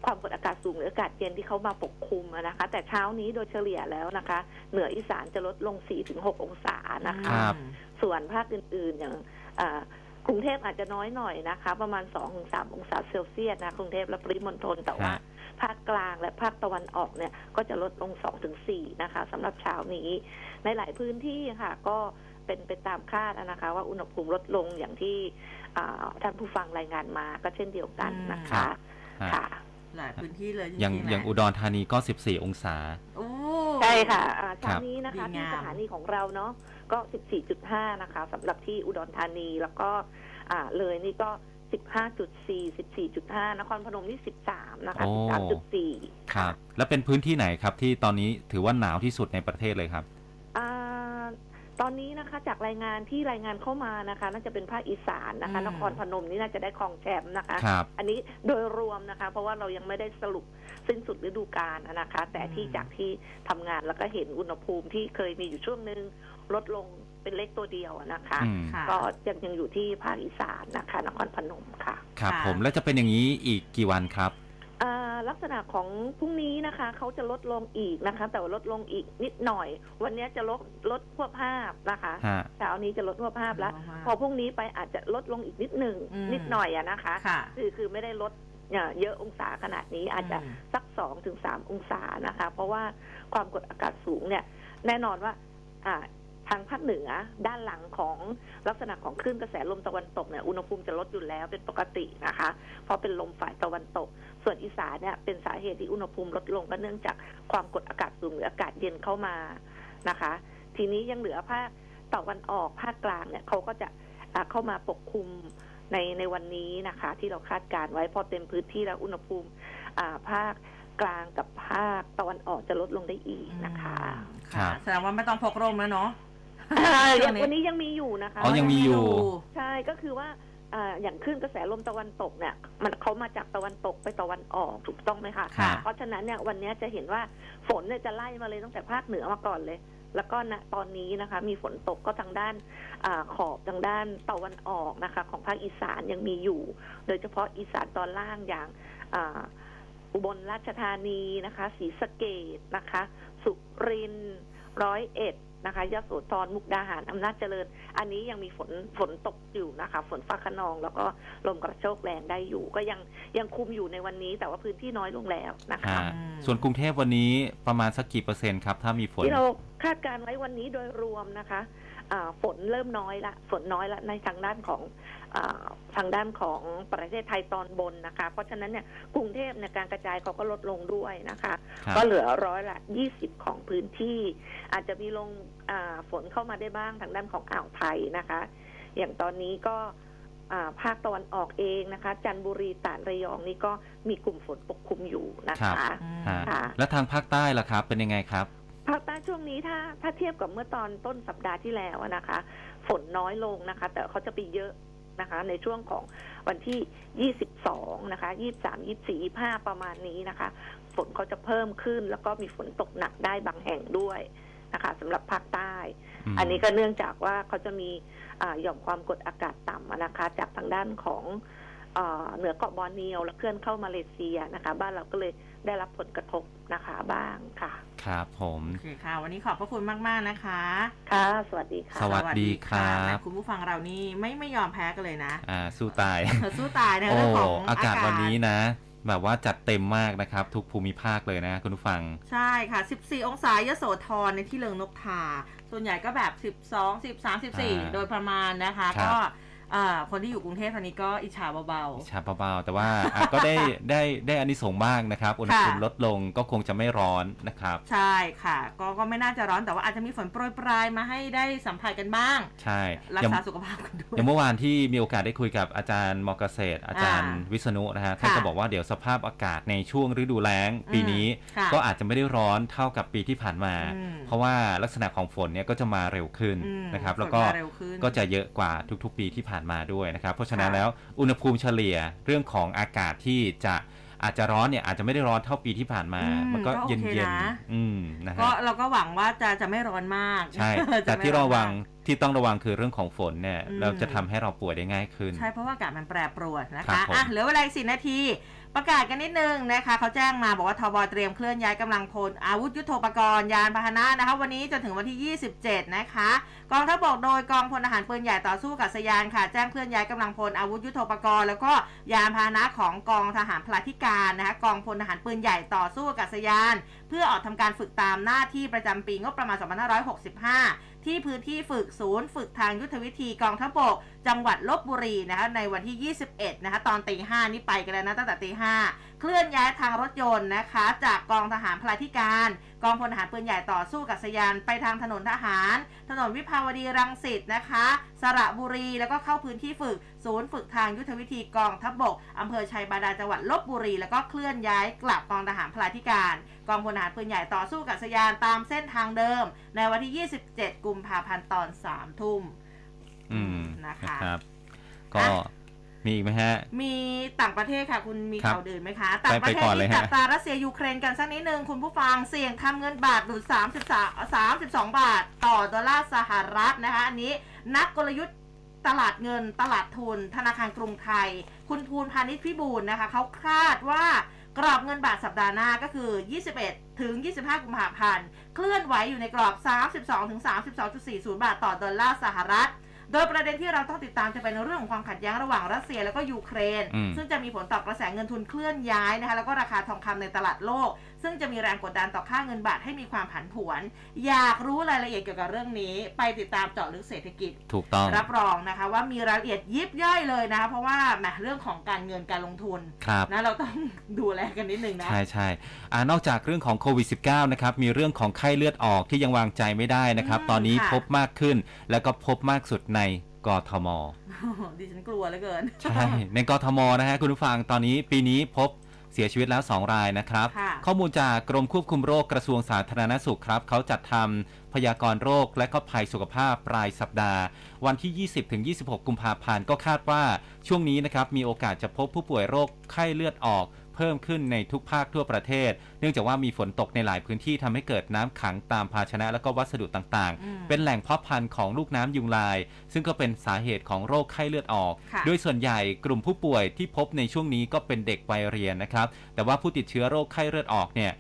ความกดอากาศสูงหรืออากาศเย็นที่เขามาปกคลุมอะนะคะ แต่เช้านี้โดยเฉลี่ยแล้วนะคะ เหนืออีสานจะลดลง 4-6 องศานะคะ ครับ ส่วนภาคอื่นๆอย่างอ่ากรุงเทพอาจจะน้อยหน่อยนะคะ ประมาณ 2-3 องศาเซลเซียสนะกรุงเทพและปริมณฑลแต่ว่า ฮะ ภาคกลางและภาคตะวันออกเนี่ยก็จะลดลง 2-4 นะคะสำหรับเช้านี้ ในหลายพื้นที่ค่ะ ก็ เป็นไปตามคาดนะคะ ว่าอุณหภูมิลดลงอย่างที่อ่าท่านผู้ฟังรายงานมาก็เช่นเดียวกันนะคะฮะค่ะหลายพื้นที่เลยจริงๆอย่างนะอย่างอุดรธานีก็ 14 องศาโอ้ใช่ค่ะอ่าครัเช้าบนี้นะคะดีที่งามสถานีของเราเนาะก็ 14.5 นะคะสำหรับที่อุดรธานีแล้วก็อ่าเลยนี่ก็ 15.4 14.5 นครพนมนี่ 13 นะคะโอ้13.4 ครับ แล้วเป็นพื้นที่ไหนครับที่ตอนนี้ถือว่าหนาวที่สุดในประเทศเลยครับอ่า ตอนนี้นะคะจากรายงานที่รายงานเข้ามานะคะ น่าจะเป็นภาคอีสานนะคะ นครพนมนี่น่าจะได้ครองแชมป์นะคะครับอันนี้โดยรวมนะคะ เพราะว่าเรายังไม่ได้สรุปสิ้นสุดฤดูกาลนะคะ แต่ที่จากที่ทำงานแล้วก็เห็นอุณหภูมิที่เคยมีอยู่ช่วงหนึ่งลดลงเป็นเลขตัวเดียวนะคะอืมค่ะก็ยังยังอยู่ที่ภาคอีสานนะคะ นครพนมค่ะ ครับค่ะผมแล้วจะเป็นอย่างนี้อีกกี่วันครับอ่า ลักษณะของพรุ่งนี้นะคะเขาจะลดลงอีกนะคะ แต่ว่าลดลงอีกนิดหน่อย วันนี้จะลดลดทั่วภาพนะคะฮะเช้านี้จะลดทั่วภาพแล้วลดทั่วภาพพอพรุ่งนี้ไปอาจจะลดลงอีกนิดหนึ่งอืมนิดหน่อยอะนะคะค่ะคือคือไม่ได้ลดเนี่ยเยอะองศาขนาดนี้อาจจะอืม สักสองถึงสามองศานะคะ เพราะว่าความกดอากาศสูงเนี่ย แน่นอนว่า อ่าทางภาคเหนือด้านหลังของลักษณะของคลื่นกระแสลมตะวันตกเนี่ยอุณหภูมิจะลดอยู่แล้วเป็นปกตินะคะ เพราะเป็นลมฝ่ายตะวันตก ส่วนอีสานเนี่ยเป็นสาเหตุที่อุณหภูมิลดลงก็เนื่องจากความกดอากาศสูงหรืออากาศเย็นเข้ามานะคะ ทีนี้ยังเหลือภาคตะวันออกภาคกลางเนี่ยเขาก็จะอ่าเข้ามาปกคลุมในในวันนี้นะคะ ที่เราคาดการณ์ไว้พอเต็มพื้นที่แล้วอุณหภูมิอ่าภาคกลางกับภาคตะวันออกจะลดลงได้อีกนะคะครัค่ะบแสดงว่าไม่ต้องพกร่มแล้วเนาะอ่าช่อย่างวงนี้วันนี้ยังมีอยู่นะคะอ๋อยังมีอยู่ ใช่ก็คือว่า อ่าอย่างคลื่นกระแสลมตะวันตกเนี่ย มันเขามาจากตะวันตกไปตะวันออกถูกต้องไหมคะค่ะ เพราะฉะนั้นเนี่ยวันนี้จะเห็นว่าฝนเนี่ยจะไล่มาเลยตั้งแต่ภาคเหนือมาก่อนเลย แล้วก็ณตอนนี้นะคะ มีฝนตกก็ทางด้านอาขอบทางด้านตะวันออกนะคะ ของภาคอีสานยังมีอยู่ โดยเฉพาะอีสานตอนล่างอย่างอ่าอุบลราชธานีนะคะศรีสะเกดนะคะ สุรินทร์ร้อยเอ็ด นะคะยโสธรมุกดาหารอำนาจเจริญ อันนี้ยังมีฝนฝนตกอยู่นะคะ ฝนฟ้าขนองแล้วก็ลมกระโชกแรงได้อยู่ ก็ยังยังคุมอยู่ในวันนี้ แต่ว่าพื้นที่น้อยลงแล้วนะคะฮะส่วนกรุงเทพวันนี้ประมาณสักกี่เปอร์เซ็นต์ครับ ถ้ามีฝน ที่เราคาดการณ์ไว้วันนี้โดยรวมนะคะอ่า ฝนเริ่มน้อยละ ฝนน้อยละในทางด้านของอาทางด้านของประเทศไทยตอนบนนะคะ เพราะฉะนั้นเนี่ยกรุงเทพเนี่ยการกระจายเขาก็ลดลงด้วยนะคะครับก็เหลือร้อยละยี่สิบของพื้นที่ อาจจะมีลงอ่าฝนเข้ามาได้บ้างทางด้านของอ่าวไทยนะคะ อย่างตอนนี้ก็อ่าภาคตะวันออกเองนะคะ จันทบุรีตราดระยองนี่ก็มีกลุ่มฝนปกคลุมอยู่นะครัคะบอืมฮะค่ะแล้วทางภาคใต้ล่ะครับ เป็นยังไงครับภาคใต้ ช่วงนี้ถ้าถ้าเทียบกับเมื่อตอนต้นสัปดาห์ที่แล้วอะนะคะ ฝนน้อยลงนะคะ แต่เขาจะไปเยอะนะคะ ในช่วงของวันที่ 22 นะคะ 23 24 25 ประมาณนี้นะคะ ฝนเขาจะเพิ่มขึ้น แล้วก็มีฝนตกหนักได้บางแห่งด้วยนะคะสำหรับภาคใต้มอันนี้ก็เนื่องจากว่าเขาจะมีอาหย่อมความกดอากาศต่ำอะนะคะ จากทางด้านของอาเหนือเกาะบอร์เนียวแล้วเคลื่อนเข้ามาเลเซียนะคะ บ้านเราก็เลย ได้รับผลกระทบนะคะบ้างค่ะ ครับผม โอเคค่ะ วันนี้ขอบพระคุณมาก ๆ นะคะ ค่ะ สวัสดีค่ะ สวัสดีครับแหมคุณผู้ฟังเรานี่ไม่ไม่ยอมแพ้กันเลยนะ อ่า สู้ตายเธอสู้ตายนะโอ้เรื่องของอากาศวันนี้นะแบบว่าจัดเต็มมากนะครับ ทุกภูมิภาคเลยนะคุณผู้ฟัง ใช่ค่ะ 14 องศายโสธรในที่เลิงนกทา ส่วนใหญ่ก็แบบ 12 13 14 โดยประมาณนะคะครับก็เอ่อคนที่อยู่กรุงเทพตอนนี้ก็อิจฉาเบา ชาเบาๆแต่ว่าอะก็ได้ได้ได้อานิสงส์บ้างนะครับ อุณหภูมิค่ะ ลดลงก็คงจะไม่ร้อนนะครับ ๆ ใช่ค่ะ ก็ก็ไม่น่าจะร้อนแต่ว่าอาจจะมีฝนโปรยปลายมาให้ได้สัมผัสกันบ้าง ใช่รักอย่างษาสุขภาพกันด้วย อย่างเมื่อวานที่มีโอกาสได้คุยกับอาจารย์มอเกษตร อาจารย์อ่าวิษณุนะฮะท่านค่ะก็บอกว่าเดี๋ยวสภาพอากาศในช่วงฤดูแล้งปีนี้ ค่ะก็อาจจะไม่ได้ร้อนเท่ากับปีที่ผ่านมา อืม เพราะว่าลักษณะของฝนเนี่ยก็จะมาเร็วขึ้นอืมนะครับฝนแล้วก็มาเร็วขึ้น ก็จะเยอะกว่าทุกๆ ปีที่ผ่านมาด้วยนะครับ เพราะฉะนั้นค่ะแล้วอุณหภูมิเฉลี่ยเรื่องของอากาศที่จะอาจจะร้อนเนี่ยอาจจะไม่ได้ร้อนเท่าปีที่ผ่านมาอืมมันก็ก็โอเย็เคนนะๆอืมนะฮะก็เราก็หวังว่าจะจะไม่ร้อนมาก ใช่จแต่ไม่ที่ร้ระอนวังมากที่ต้องระวังคือเรื่องของฝนเนี่ยอืมเราจะทำให้เราป่วยได้ง่ายขึ้น ใช่ เพราะว่าอากาศมันแปรปรวนนะครัคะบผมอะเหลือเวลาอีกสี่นาที ประกาศกันนิดนึงนะคะเขาแจ้งมาบอกว่าทบเตรียมเคลื่อนย้ายกำลังพลอาวุธยุโทโธปกรณ์ยานพาหนะนะคะ วันนี้จนถึงวันที่ 27 นะคะ กองทัพบกโดยกองพลทหารปืนใหญ่ต่อสู้กับสยานค่ะ แจ้งเคลื่อนย้ายกำลังพลอาวุธยุโทโธปกรณ์แล้วก็ยานพาหนะของกองทหารพลธิการนะคะกองพลทหารปืนใหญ่ต่อสู้กับสยาน เพื่อออกทำการฝึกตามหน้าที่ประจำปีงบประมาณ 2565 ที่พื้นที่ฝึกศูนย์ฝึกทางยุทธวิธีกองทัพบก จังหวัดลบบุรีนะคะในวันที่ 21 นะคะตอนตีห้านี่ไปกันแล้วนะตั้งแต่ตีห้าเคลื่อนย้ายทางรถยนต์นะคะ จากกองทหารพลาธิการ องพลทหารปืนใหญ่ต่อสู้กับสยานไปทางถนนทหาร ถนนวิภาวดีรังสิตนะคะ สระบุรีแล้วก็เข้าพื้นที่ฝึก ศูนย์ฝึกทางยุทธวิธีกองทัพบกอำเภอชัยบาดาลจังหวัดลบบุรี แล้วก็เคลื่อนย้ายกลับกองทหารพลาธิการ กองพลทหารปืนใหญ่ต่อสู้กับสยานตามเส้นทางเดิม ในวันที่ 27 กุมภาพันธ์ตอน3ทุ่มอืมนะคะรับก็อะ มีอีกไหมฮะ มีต่างประเทศค่ะ คุณมีครับข่าวอื่นไหมคะ ต่างประเทไปก่ศอนเลยที่ฮะ จับตารัสเซียยูเครนกันสักนิดนึงคุณผู้ฟังเสี่ยงทำเงินบาทหลุด33 32 บาท ต่อดอลลาร์สหรัฐนะคะ อันนี้นักกลยุทธ์ตลาดเงินตลาดทุน ธนาคารกรุงไทย คุณพูนพานิชพิบูลย์นะคะ เขาคาดว่ากรอบเงินบาทสัปดาห์หน้าก็คือ 21 ถึง 25 กุมภาพันธ์ เคลื่อนไหวอยู่ในกรอบ 32 ถึง 32.40 บาทต่อดอลลาร์สหรัฐ โดยประเด็นที่เราต้องติดตามจะเป็นเรื่องของความขัดแย้งระหว่างรัสเซียแล้วก็ยูเครนอืมซึ่งจะมีผลต่อกระแสเงินทุนเคลื่อนย้ายนะคะแล้วก็ราคาทองคำในตลาดโลก ซึ่งจะมีแรงกดดันต่อค่าเงินบาทให้มีความผันผวน อยากรู้รายละเอียดเกี่ยวกับเรื่องนี้ ไปติดตามเจาะลึกเศรษฐกิจ ถูกต้องรับรองนะคะ ว่ามีรายละเอียดยิบย่อยเลยนะคะเพราะว่าแหมเรื่องของการเงินการลงทุนครับนะเราต้องดูแลกันนิดนึงนะใช่ใช่อ่านอกจากเรื่องของโควิด -19 นะครับมีเรื่องของไข้เลือดออกที่ยังวางใจไม่ได้นะครับอืมตอนนี้ค่ะพบมากขึ้นแล้วก็พบมากสุดในกทมดิฉันกลัวเหลือเกิน ใช่ ในกทมนะฮะคุณผู้ฟังตอนนี้ปีนี้พบ เสียชีวิตแล้ว 2 รายนะครับค่ะข้อมูลจากกรมควบคุมโรคกระทรวงสาธารณสุขครับเขาจัดทำพยากรณ์โรคและก็ภัยสุขภาพรายสัปดาห์ วันที่ 20-26 กุมภาพันธ์ก็คาดว่าช่วงนี้นะครับมีโอกาสจะพบผู้ป่วยโรคไข้เลือดออก เพิ่มขึ้นในทุกภาคทั่วประเทศ เนื่องจากว่ามีฝนตกในหลายพื้นที่ทำให้เกิดน้ำขังตามภาชนะและก็วัสดุต่างอืมๆเป็นแหล่งเพาะพันธุ์ของลูกน้ำยุงลาย ซึ่งก็เป็นสาเหตุของโรคไข้เลือดออกค่ะโดยส่วนใหญ่กลุ่มผู้ป่วยที่พบในช่วงนี้ก็เป็นเด็กวัยเรียนนะครับ แต่ว่าผู้ติดเชื้อโรคไข้เลือดออกเนี่ย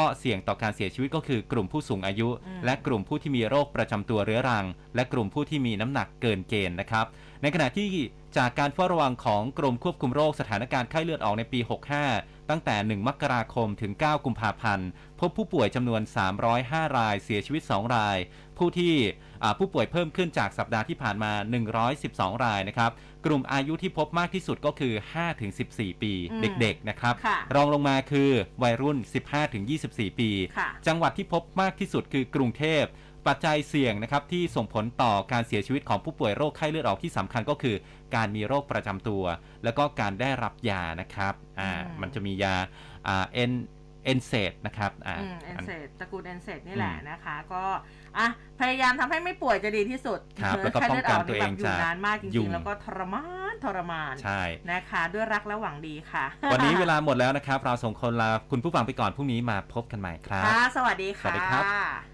ก็เสี่ยงต่อการเสียชีวิตก็คือกลุ่มผู้สูงอายุอืมและกลุ่มผู้ที่มีโรคประจำตัวเรื้อรัง และกลุ่มผู้ที่มีน้ำหนักเกินเกณฑ์นะครับ ในขณะที่จากการเฝ้าระวังของกรมควบคุมโรคสถานการณ์ไข้เลือดออกในปี 65 ตั้งแต่ 1 มกราคมถึง 9 กุมภาพันธ์ พบผู้ป่วยจำนวน 305 ราย เสียชีวิต 2 ราย ผู้ที่อ่าผู้ป่วยเพิ่มขึ้นจากสัปดาห์ที่ผ่านมา 112 รายนะครับ กลุ่มอายุที่พบมากที่สุดก็คือ 5-14 ปีอืมเด็กๆนะครับค่ะรองลงมาคือวัยรุ่น 15-24 ปีค่ะจังหวัดที่พบมากที่สุดคือกรุงเทพ ปัจจัยเสี่ยงนะครับที่ส่งผลต่อการเสียชีวิตของผู้ป่วยโรคไข้เลือดออกที่สำคัญก็คือ การมีโรคประจำตัว แล้วก็การได้รับยานะครับอ่าอืมมันจะมียาอ่าเอ็นเอนเซดนะครับอ่าอืมเอนอันเซตตระกูลเอนเซตนี่แหละอืมนะคะ ก็อะพยายามทำให้ไม่ป่วยจะดีที่สุดครับแล้วก็ป้องกันตัวเองไข้ลืดกนี่แบบอยู่จากนานมากจยุริงงๆ แล้วก็ทรมานทรมานใช่นะคะ ด้วยรักและหวังดีค่ะ วันนี้เวลาหมดแล้วนะครับ เราส่งคนลาคุณผู้ฟังไปก่อนพรุ่งนี้มาพบกันใหม่ครับค่ะสวัสดีค่ะสวัสดีครับ